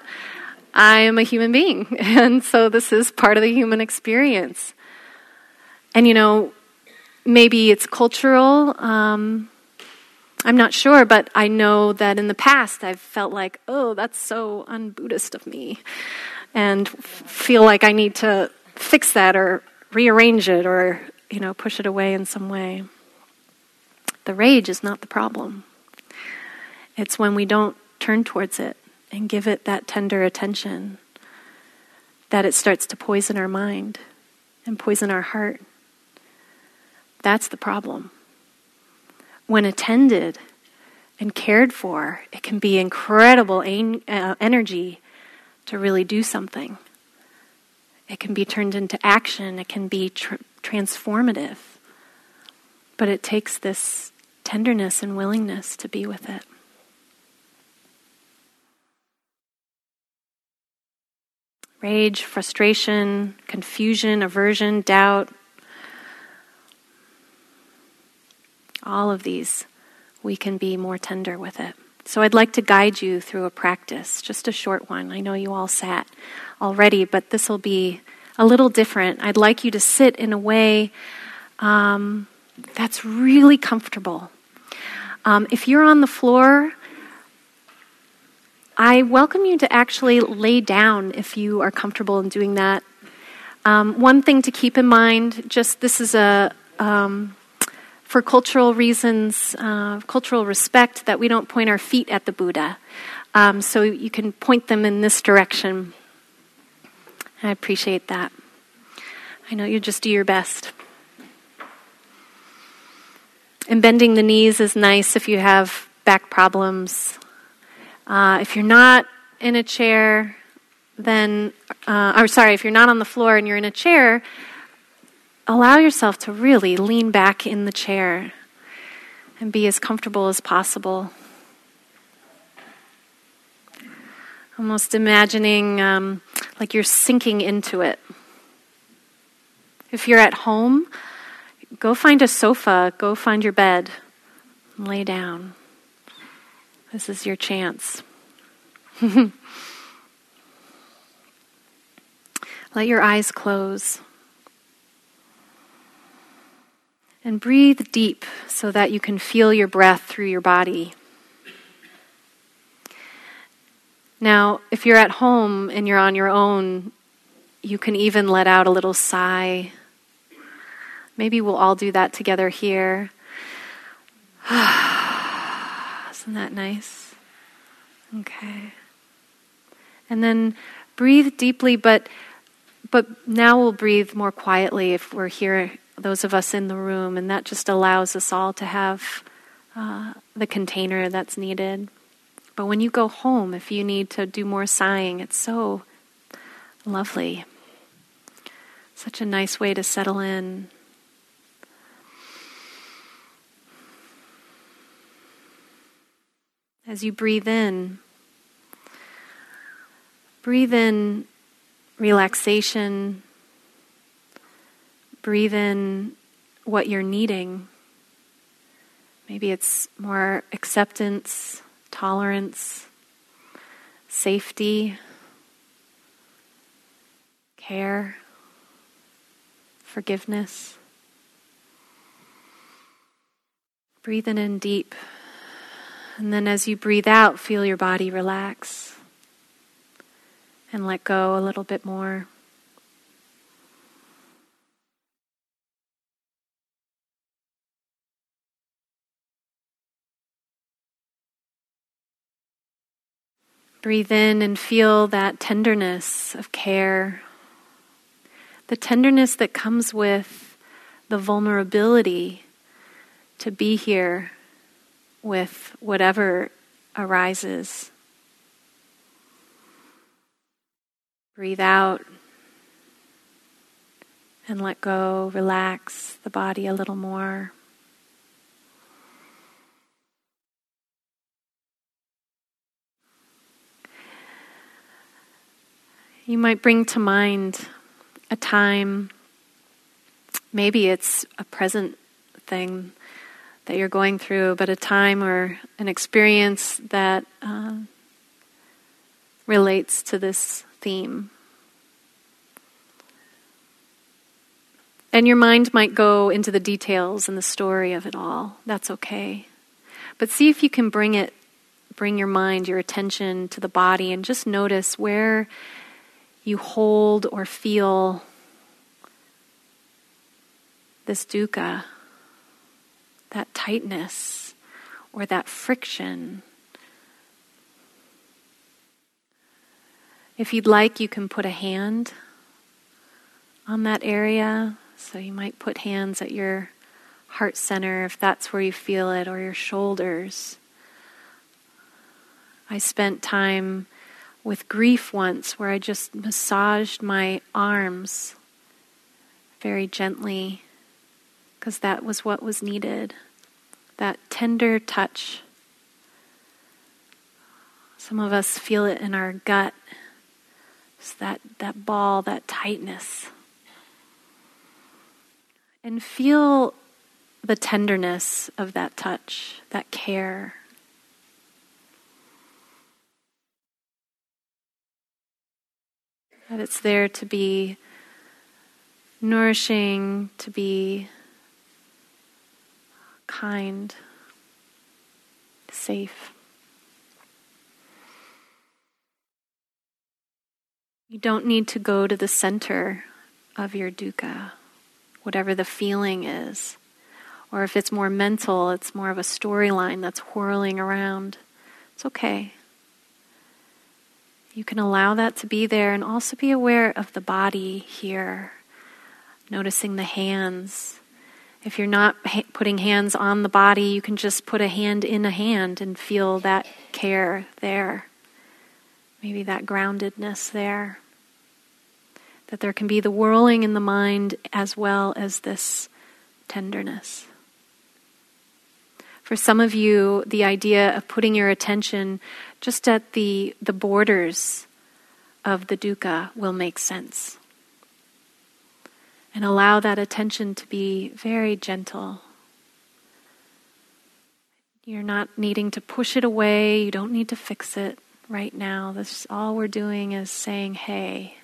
I am a human being. (laughs) And so this is part of the human experience. And you know, maybe it's cultural. Um, I'm not sure, but I know that in the past I've felt like, oh, that's so un Buddhist of me. And feel like I need to fix that or rearrange it or, you know, push it away in some way. The rage is not the problem. It's when we don't turn towards it and give it that tender attention that it starts to poison our mind and poison our heart. That's the problem. When attended and cared for, it can be incredible en- uh, energy to really do something. It can be turned into action, it can be tr- transformative. But it takes this tenderness and willingness to be with it. Rage, frustration, confusion, aversion, doubt. All of these, we can be more tender with it. So I'd like to guide you through a practice, just a short one. I know you all sat already, but this will be a little different. I'd like you to sit in a way um, that's really comfortable. Um, if you're on the floor, I welcome you to actually lay down if you are comfortable in doing that. Um, one thing to keep in mind just this is a, um, for cultural reasons, uh, cultural respect, that we don't point our feet at the Buddha. Um, so you can point them in this direction. I appreciate that. I know you just do your best. And bending the knees is nice if you have back problems. Uh, if you're not in a chair, then, uh, or sorry, if you're not on the floor and you're in a chair, allow yourself to really lean back in the chair and be as comfortable as possible. Almost imagining um, like you're sinking into it. If you're at home, Go find a sofa, go find your bed, and lay down. This is your chance. (laughs) Let your eyes close. And breathe deep so that you can feel your breath through your body. Now, if you're at home and you're on your own, you can even let out a little sigh Maybe we'll all do that together here. (sighs) Isn't that nice? Okay. And then breathe deeply, but but now we'll breathe more quietly if we're here, those of us in the room, and that just allows us all to have uh, the container that's needed. But when you go home, if you need to do more sighing, it's so lovely. Such a nice way to settle in. As you breathe in, breathe in relaxation, breathe in what you're needing. Maybe it's more acceptance, tolerance, safety, care, forgiveness. Breathing in deep And then as you breathe out, feel your body relax and let go a little bit more. Breathe in and feel that tenderness of care, the tenderness that comes with the vulnerability to be here with whatever arises. Breathe out and let go, relax the body a little more. You might bring to mind a time, maybe it's a present thing that you're going through, but a time or an experience that uh, relates to this theme. And your mind might go into the details and the story of it all. That's okay. But see if you can bring it, bring your mind, your attention to the body, and just notice where you hold or feel this dukkha, that tightness or that friction. If you'd like, you can put a hand on that area. So you might put hands at your heart center if that's where you feel it, or your shoulders. I spent time with grief once where I just massaged my arms very gently because that was what was needed that tender touch. Some of us feel it in our gut. It's that, that ball, that tightness. And feel the tenderness of that touch, that care. That it's there to be nourishing, to be kind, safe. You don't need to go to the center of your dukkha, whatever the feeling is. Or if it's more mental, it's more of a storyline that's whirling around. It's okay. You can allow that to be there and also be aware of the body here, noticing the hands. If you're not ha- putting hands on the body, you can just put a hand in a hand and feel that care there. Maybe that groundedness there. That there can be the whirling in the mind as well as this tenderness. For some of you, the idea of putting your attention just at the, the borders of the dukkha will make sense. And allow that attention to be very gentle. You're not needing to push it away, you don't need to fix it right now. This all we're doing is saying, "Hey,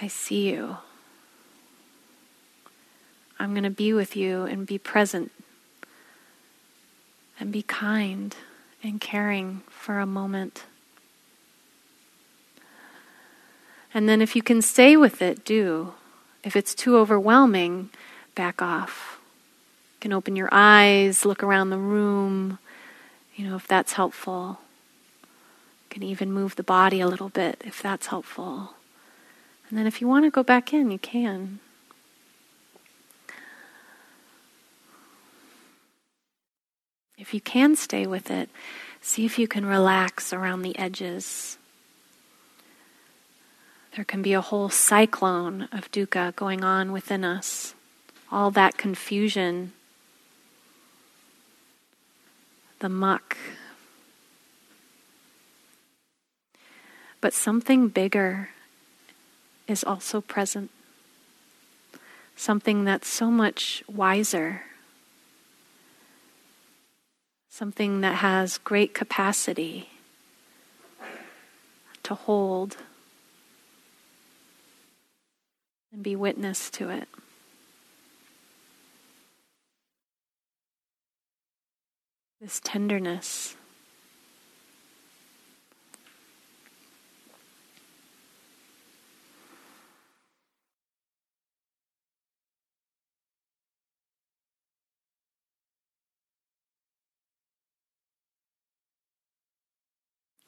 I see you. I'm going to be with you and be present and be kind and caring for a moment. And then, if you can stay with it, do. If it's too overwhelming, back off. You can open your eyes, look around the room, you know, if that's helpful. You can even move the body a little bit if that's helpful. And then, if you want to go back in, you can. If you can stay with it, see if you can relax around the edges. There can be a whole cyclone of dukkha going on within us, all that confusion, the muck. But something bigger is also present, something that's so much wiser. Something that has great capacity to hold and be witness to it. this tenderness.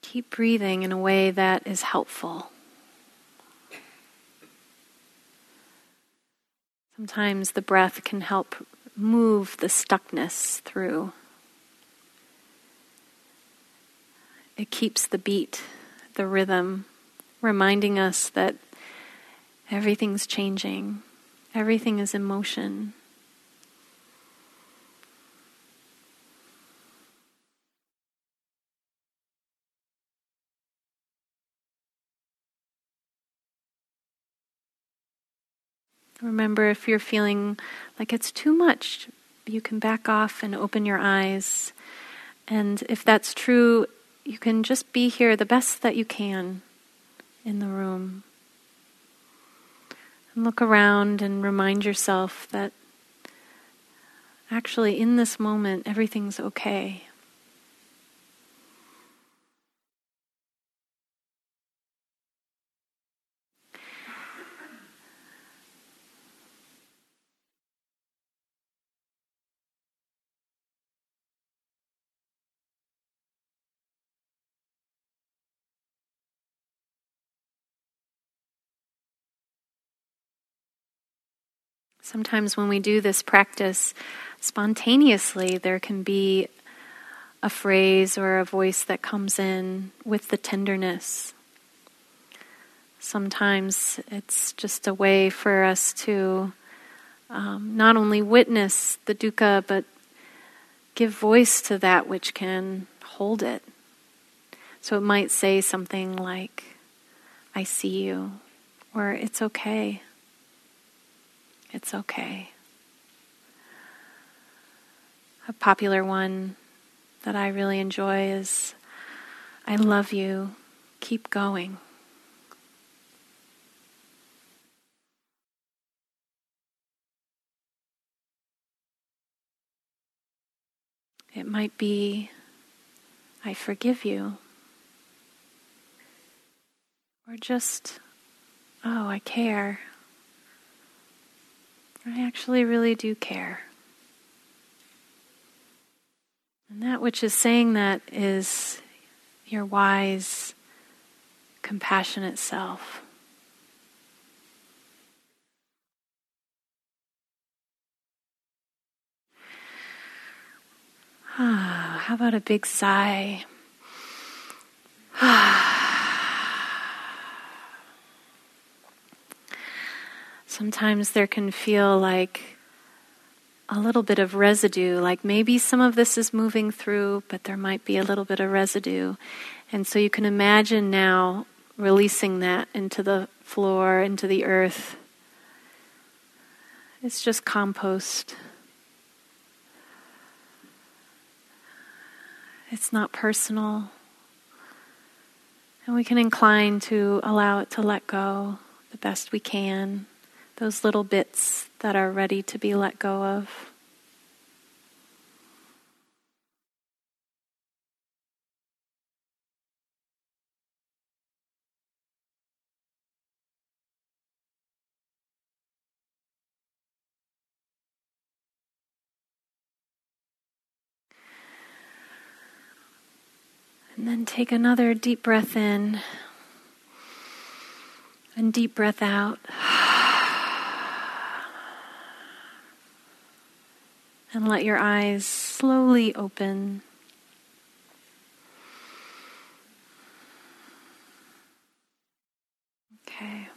Keep breathing in a way that is helpful. Sometimes the breath can help move the stuckness through. It keeps the beat, the rhythm, reminding us that everything's changing, everything is in motion. Remember, if you're feeling like it's too much, you can back off and open your eyes. And if that's true, you can just be here the best that you can in the room. And look around and remind yourself that actually, in this moment, everything's okay. Sometimes when we do this practice spontaneously, there can be a phrase or a voice that comes in with the tenderness. Sometimes it's just a way for us to um, not only witness the dukkha, but give voice to that which can hold it. So it might say something like, I see you, or it's okay. It's okay. A popular one that I really enjoy is I love you, keep going. It might be, I forgive you. Or just, oh, I care. I actually really do care. And that which is saying that is your wise, compassionate self. Ah, how about a big sigh? Ah. Sometimes there can feel like a little bit of residue, like maybe some of this is moving through, but there might be a little bit of residue. And so you can imagine now releasing that into the floor, into the earth. It's just compost. It's not personal. And we can incline to allow it to let go the best we can those little bits that are ready to be let go of. And then take another deep breath in and deep breath out. (sighs) And let your eyes slowly open. Okay.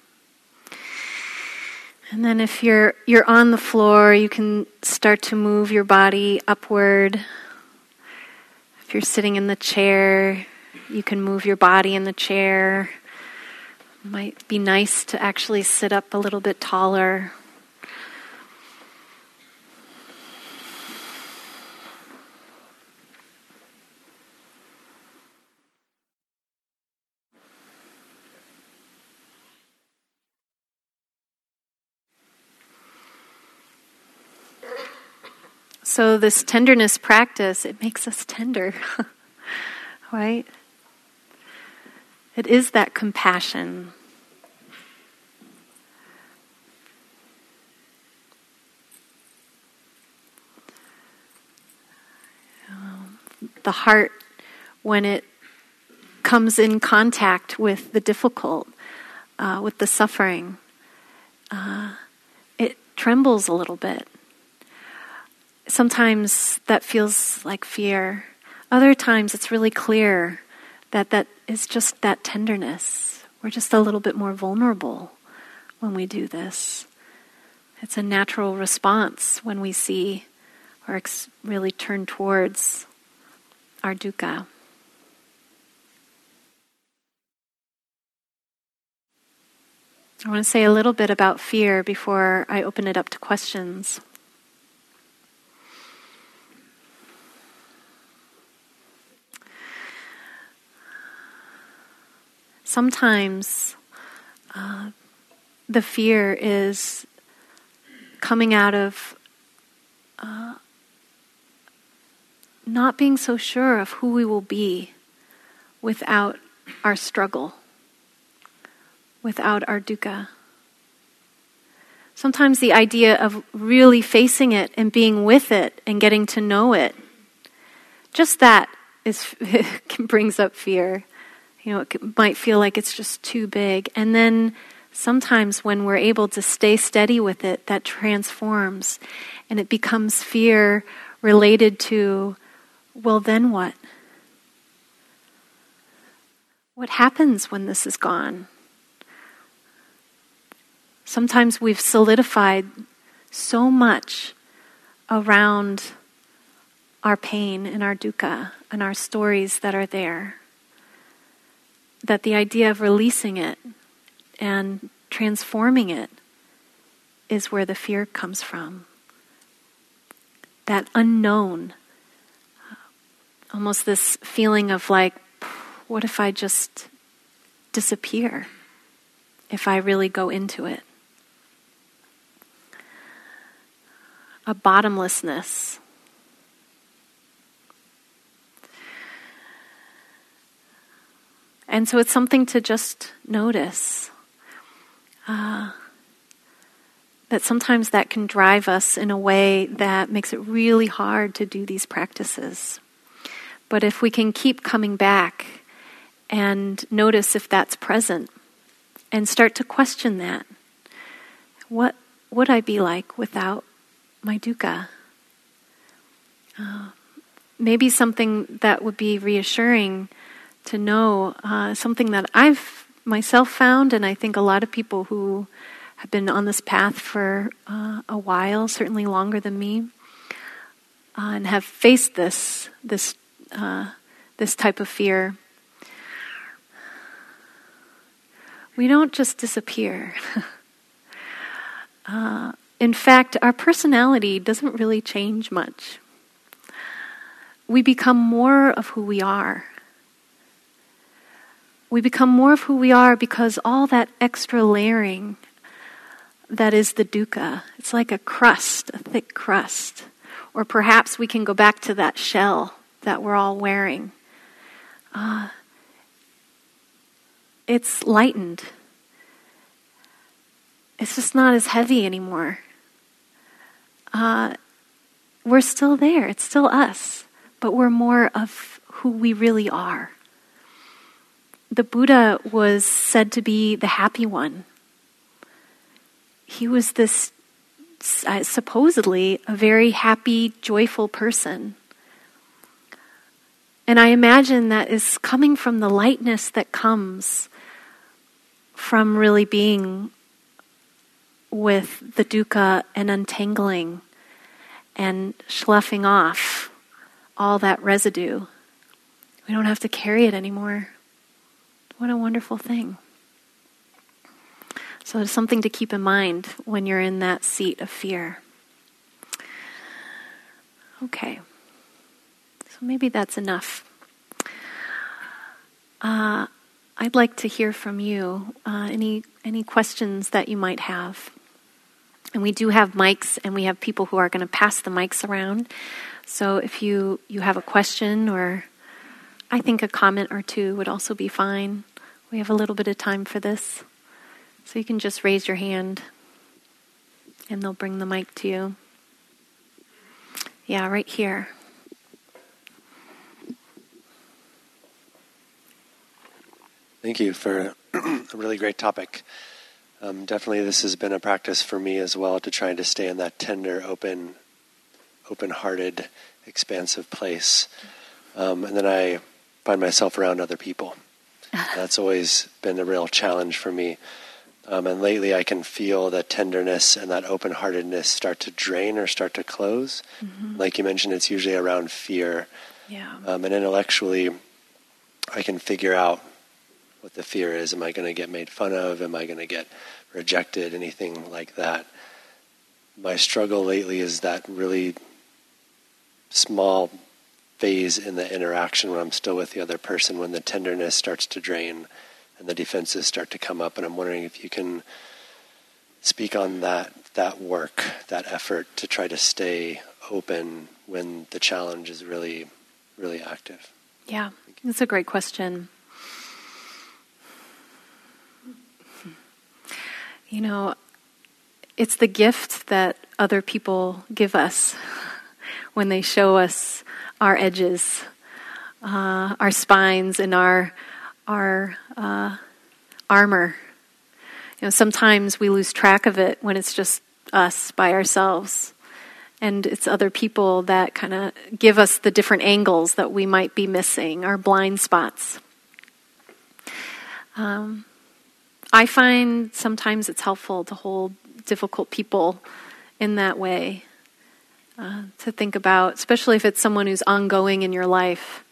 And then if you're you're on the floor, you can start to move your body upward. If you're sitting in the chair, you can move your body in the chair. Might be nice to actually sit up a little bit taller So, this tenderness practice, it makes us tender, (laughs) right? It is that compassion. the heart, when it comes in contact with the difficult, uh, with the suffering, uh, it trembles a little bit. Sometimes that feels like fear. Other times it's really clear that that is just that tenderness. We're just a little bit more vulnerable when we do this. It's a natural response when we see or ex- really turn towards our dukkha. I want to say a little bit about fear before I open it up to questions. Sometimes uh, the fear is coming out of uh, not being so sure of who we will be without our struggle, without our dukkha. Sometimes the idea of really facing it and being with it and getting to know it, just that is (laughs) brings up fear. You know, it might feel like it's just too big. And then sometimes when we're able to stay steady with it, that transforms and it becomes fear related to well, then what? What happens when this is gone? Sometimes we've solidified so much around our pain and our dukkha and our stories that are there that the idea of releasing it and transforming it is where the fear comes from. That unknown uh, almost this feeling of like, what if I just disappear if I really go into it? A bottomlessness. And so it's something to just notice. Uh, that sometimes that can drive us in a way that makes it really hard to do these practices. But if we can keep coming back and notice if that's present and start to question that, what would I be like without my dukkha? Uh, maybe something that would be reassuring to know, uh, something that I've myself found, and I think a lot of people who have been on this path for uh, a while, certainly longer than me, uh, and have faced this this uh, this type of fear, we don't just disappear. (laughs) uh, in fact, our personality doesn't really change much. We become more of who we are. We become more of who we are because all that extra layering that is the dukkha, it's like a crust, a thick crust. Or perhaps we can go back to that shell that we're all wearing. Uh, it's lightened. It's just not as heavy anymore. Uh, we're still there. It's still us, but we're more of who we really are. The Buddha was said to be the happy one. He was this uh, supposedly a very happy, joyful person. And I imagine that is coming from the lightness that comes from really being with the dukkha and untangling and sloughing off all that residue. We don't have to carry it anymore. What a wonderful thing. So it's something to keep in mind when you're in that seat of fear. Okay So maybe that's enough. Uh, I'd like to hear from you. Uh, any any questions that you might have? And we do have mics, and we have people who are going to pass the mics around. So if you, you have a question, or I think a comment or two would also be fine. We have a little bit of time for this. So you can just raise your hand, and they'll bring the mic to you. Yeah, right here. Thank you for (clears throat) a really great topic. Um, definitely, this has been a practice for me as well to try to stay in that tender, open, open-hearted, expansive place. Um, and then I find myself around other people. (laughs) That's always been a real challenge for me. Um, and lately, I can feel that tenderness and that open heartedness start to drain or start to close. Mm-hmm. Like you mentioned, it's usually around fear. Yeah. Um, and intellectually, I can figure out what the fear is. Am I going to get made fun of? Am I going to get rejected? Anything like that. My struggle lately is that really small phase in the interaction when I'm still with the other person, when the tenderness starts to drain and the defenses start to come up. And I'm wondering if you can speak on that that work, that effort to try to stay open when the challenge is really, really active. Yeah, that's a great question. You know, it's the gift that other people give us (laughs) when they show us our edges, uh, our spines, and our our uh, armor. You know, sometimes we lose track of it when it's just us by ourselves, and it's other people that kind of give us the different angles that we might be missing, our blind spots. Um, I find sometimes it's helpful to hold difficult people in that way. Uh, to think about, especially if it's someone who's ongoing in your life.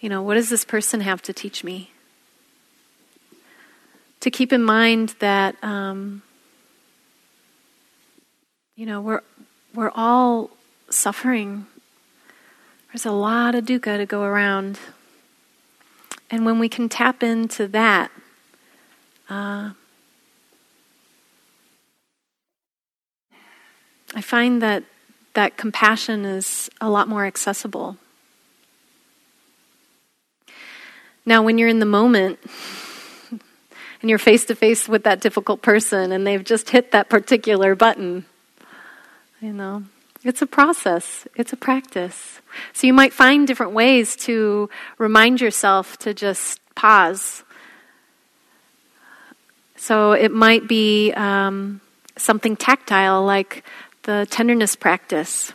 You know, what does this person have to teach me? To keep in mind that, um, you know, we're we're all suffering. There's a lot of dukkha to go around, and when we can tap into that uh, I find that that compassion is a lot more accessible. Now, when you're in the moment (laughs) and you're face to face with that difficult person and they've just hit that particular button, you know, it's a process, it's a practice. So you might find different ways to remind yourself to just pause so it might be um, something tactile like the tenderness practice.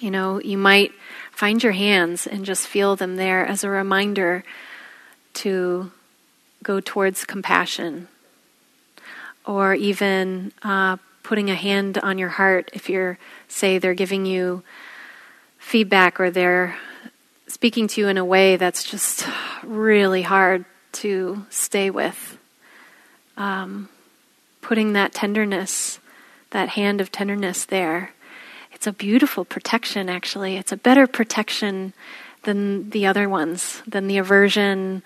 You know, you might find your hands and just feel them there as a reminder to go towards compassion. Or even uh, putting a hand on your heart if you're, say, they're giving you feedback or they're speaking to you in a way that's just really hard to stay with um, putting that tenderness, that hand of tenderness there. It's a beautiful protection, actually. It's a better protection than the other ones, than the aversion,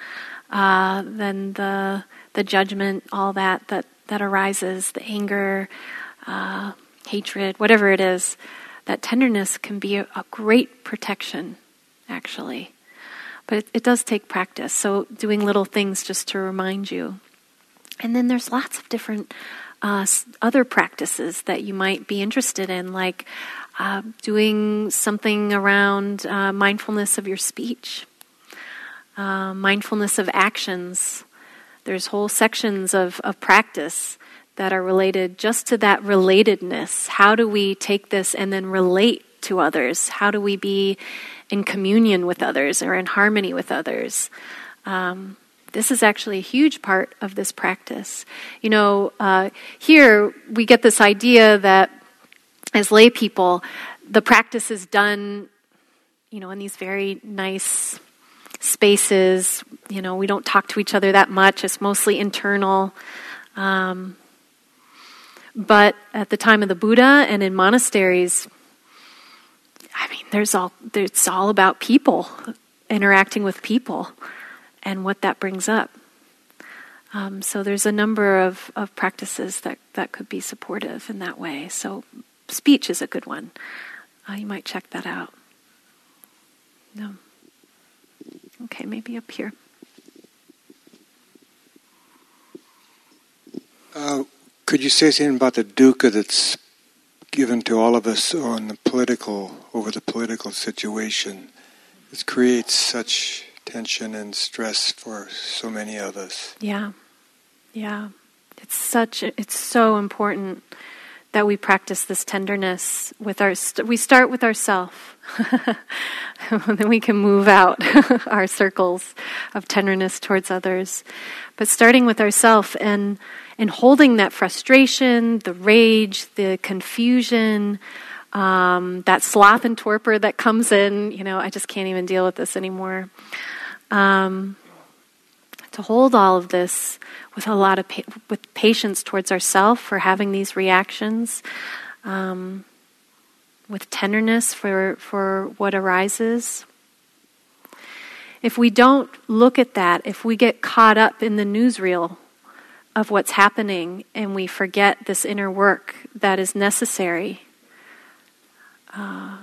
uh, than the the judgment, all that that that arises, the anger, uh, hatred, whatever it is. That tenderness can be a, a great protection, actually. But it, it does take practice. So doing little things just to remind you. And then there's lots of different uh, other practices that you might be interested in, like uh, doing something around uh, mindfulness of your speech, uh, mindfulness of actions. There's whole sections of, of practice that are related just to that relatedness. How do we take this and then relate to others? How do we be in communion with others or in harmony with others? Um, this is actually a huge part of this practice. You know, uh, here we get this idea that as lay people, the practice is done, you know, in these very nice spaces. You know, we don't talk to each other that much, it's mostly internal. Um, but at the time of the Buddha and in monasteries, I mean, there's all, it's all about people, interacting with people and what that brings up. Um, so there's a number of, of practices that, that could be supportive in that way. So speech is a good one. Uh, you might check that out. No. Okay, maybe up here. Uh, could you say something about the dukkha that's given to all of us on the political over the political situation? It creates such tension and stress for so many of us. Yeah, yeah. It's such. It's so important that we practice this tenderness with our. St- we start with ourself, (laughs) then we can move out (laughs) our circles of tenderness towards others. But starting with ourself and and holding that frustration, the rage, the confusion um, that sloth and torpor that comes in, you know, I just can't even deal with this anymore. Um, to hold all of this with a lot of pa- with patience towards ourselves for having these reactions, um, with tenderness for for what arises. If we don't look at that, if we get caught up in the newsreel of what's happening and we forget this inner work that is necessary uh,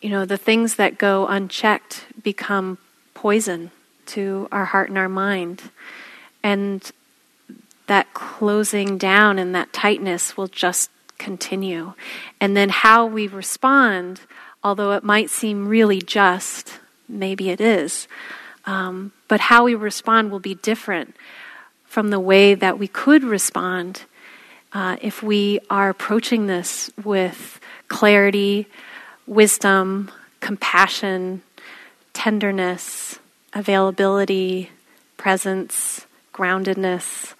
you know, the things that go unchecked become poison to our heart and our mind. And that closing down and that tightness will just continue. And then how we respond, although it might seem really just, maybe it is, um, but how we respond will be different from the way that we could respond uh, if we are approaching this with clarity, wisdom, compassion, tenderness, availability, presence, groundedness,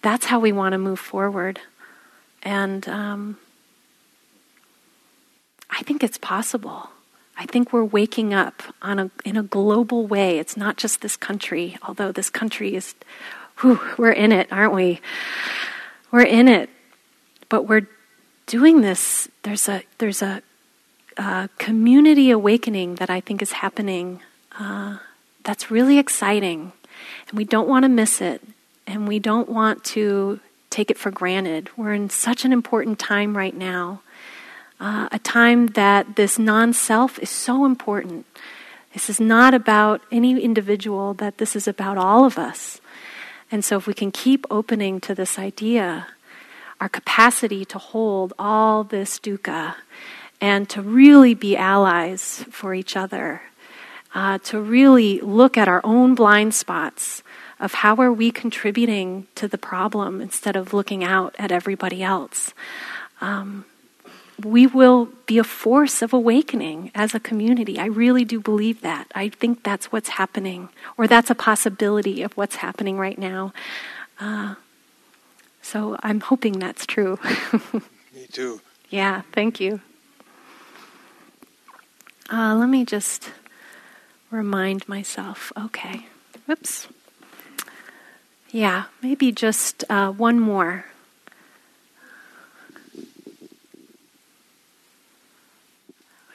that's how we want to move forward. And um, I think it's possible. I think we're waking up on a, in a global way. It's not just this country, although this country is, whew, we're in it, aren't we? We're in it, but we're doing this. There's a there's a, a community awakening that I think is happening. Uh, that's really exciting, and we don't want to miss it, and we don't want to take it for granted. We're in such an important time right now, uh, a time that this non-self is so important. This is not about any individual; that this is about all of us. And so, if we can keep opening to this idea, our capacity to hold all this dukkha and to really be allies for each other, uh, to really look at our own blind spots of how are we contributing to the problem instead of looking out at everybody else. Um, we will be a force of awakening as a community. I really do believe that. I think that's what's happening, or that's a possibility of what's happening right now. Uh, so I'm hoping that's true. (laughs) Me too. Yeah, thank you. Uh, let me just remind myself. Okay. Whoops. Yeah, maybe just uh, one more.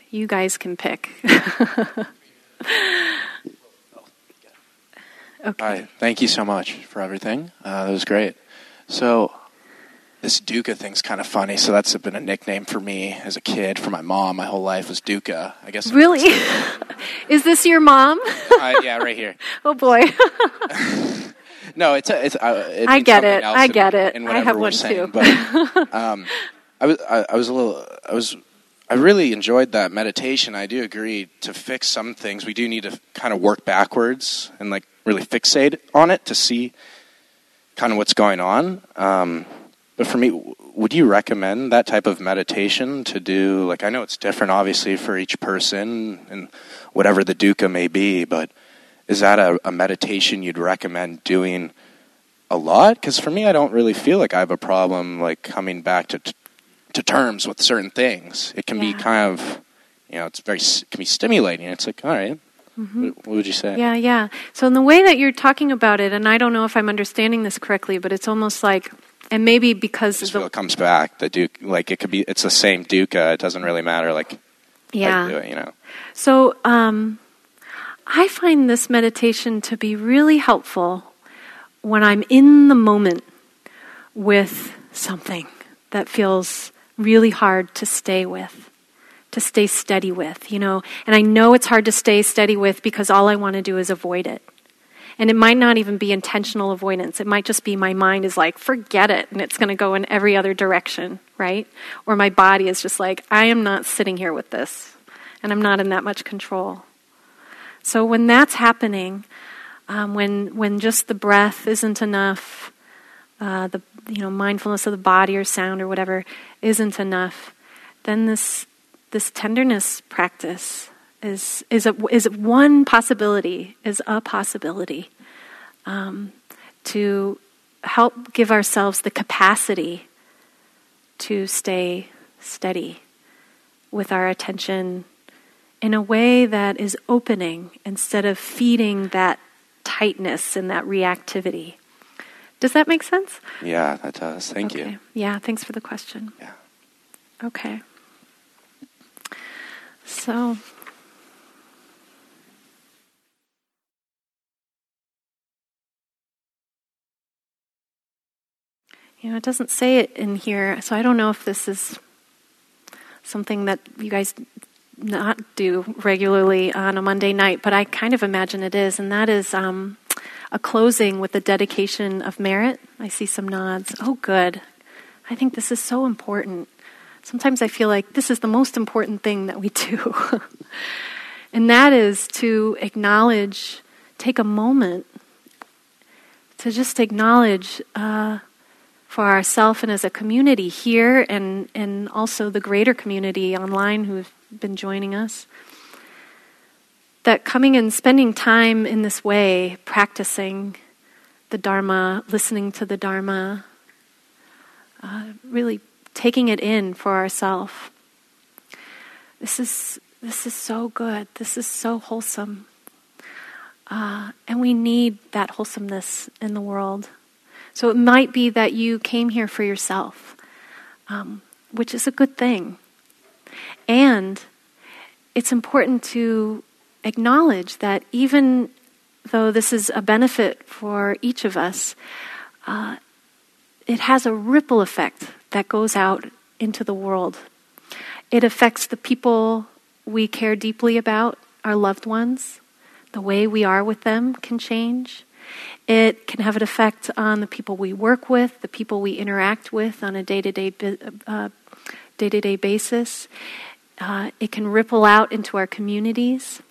You guys can pick. (laughs) okay. Hi. Thank you so much for everything. Uh, that was great. So, this Dukkha thing's kind of funny. So that's been a nickname for me as a kid. For my mom, my whole life was Dukkha. I guess. Really? (laughs) Is this your mom? uh, yeah, right here. (laughs) Oh boy. (laughs) no, it's a, it's. Uh, it I get it. I get in, it. In I have one saying. too. But um, I was I, I was a little I was I really enjoyed that meditation. I do agree to fix some things. We do need to kind of work backwards and like really fixate on it to see kind of what's going on. Um, but for me, would you recommend that type of meditation to do? Like, I know it's different, obviously, for each person and whatever the dukkha may be, but is that a, a meditation you'd recommend doing a lot? Because for me, I don't really feel like I have a problem like coming back to to terms with certain things. It can Yeah. be kind of, you know, it's very it can be stimulating. It's like, all right, Mhm. what, what would you say? Yeah, yeah. So in the way that you're talking about it, and I don't know if I'm understanding this correctly, but it's almost like, and maybe because I just the, it comes back. The duke, like it could be, it's the same dukkha. It doesn't really matter, like how you do yeah. it, you know. So um, I find this meditation to be really helpful when I'm in the moment with something that feels really hard to stay with, to stay steady with, you know. And I know it's hard to stay steady with because all I want to do is avoid it. And it might not even be intentional avoidance. It might just be my mind is like, forget it, and it's going to go in every other direction, right? Or my body is just like, I am not sitting here with this, and I'm not in that much control. So when that's happening, um, when when just the breath isn't enough, uh, the you know mindfulness of the body or sound or whatever isn't enough, then this this tenderness practice is is a, is one possibility is a possibility um, to help give ourselves the capacity to stay steady with our attention in a way that is opening instead of feeding that tightness and that reactivity. Does that make sense? Yeah, that does. Thank okay. you. Yeah, thanks for the question. Yeah. Okay. So. You know, it doesn't say it in here, so I don't know if this is something that you guys not do regularly on a Monday night, but I kind of imagine it is, and that is um, a closing with the dedication of merit. I see some nods. Oh, good. I think this is so important. Sometimes I feel like this is the most important thing that we (laughs) do. and that is to acknowledge, take a moment to just acknowledge uh, for ourselves and as a community here and, and also the greater community online who've been joining us. That coming and spending time in this way, practicing the Dharma, listening to the Dharma, uh, really taking it in for ourselves. This is this is so good. This is so wholesome, uh, and we need that wholesomeness in the world. So it might be that you came here for yourself, um, which is a good thing. And it's important to acknowledge that even though this is a benefit for each of us, uh, it has a ripple effect that goes out into the world. It affects the people we care deeply about, our loved ones. The way we are with them can change. It can have an effect on the people we work with, the people we interact with on a day to day day to day basis. Uh, it can ripple out into our communities.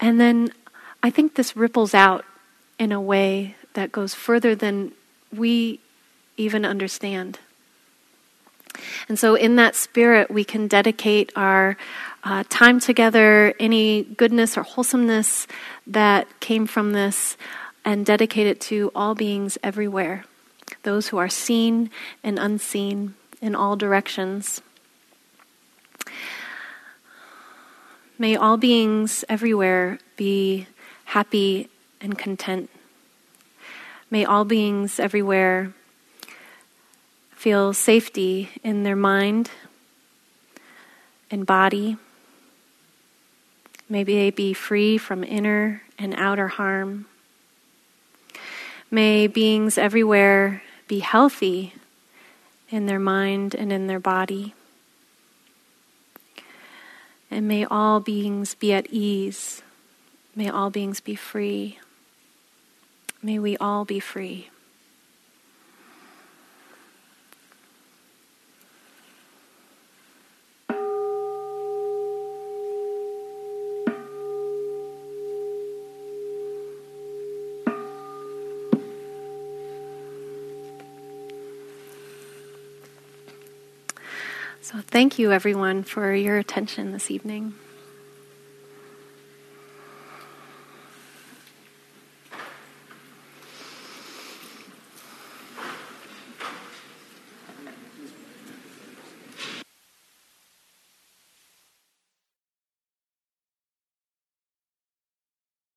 And then I think this ripples out in a way that goes further than we even understand. And so, in that spirit, we can dedicate our uh, time together, any goodness or wholesomeness that came from this, and dedicate it to all beings everywhere, those who are seen and unseen in all directions. May all beings everywhere be happy and content. May all beings everywhere feel safety in their mind and body. May they be free from inner and outer harm. May beings everywhere be healthy in their mind and in their body. And may all beings be at ease. May all beings be free. May we all be free. So, thank you everyone for your attention this evening.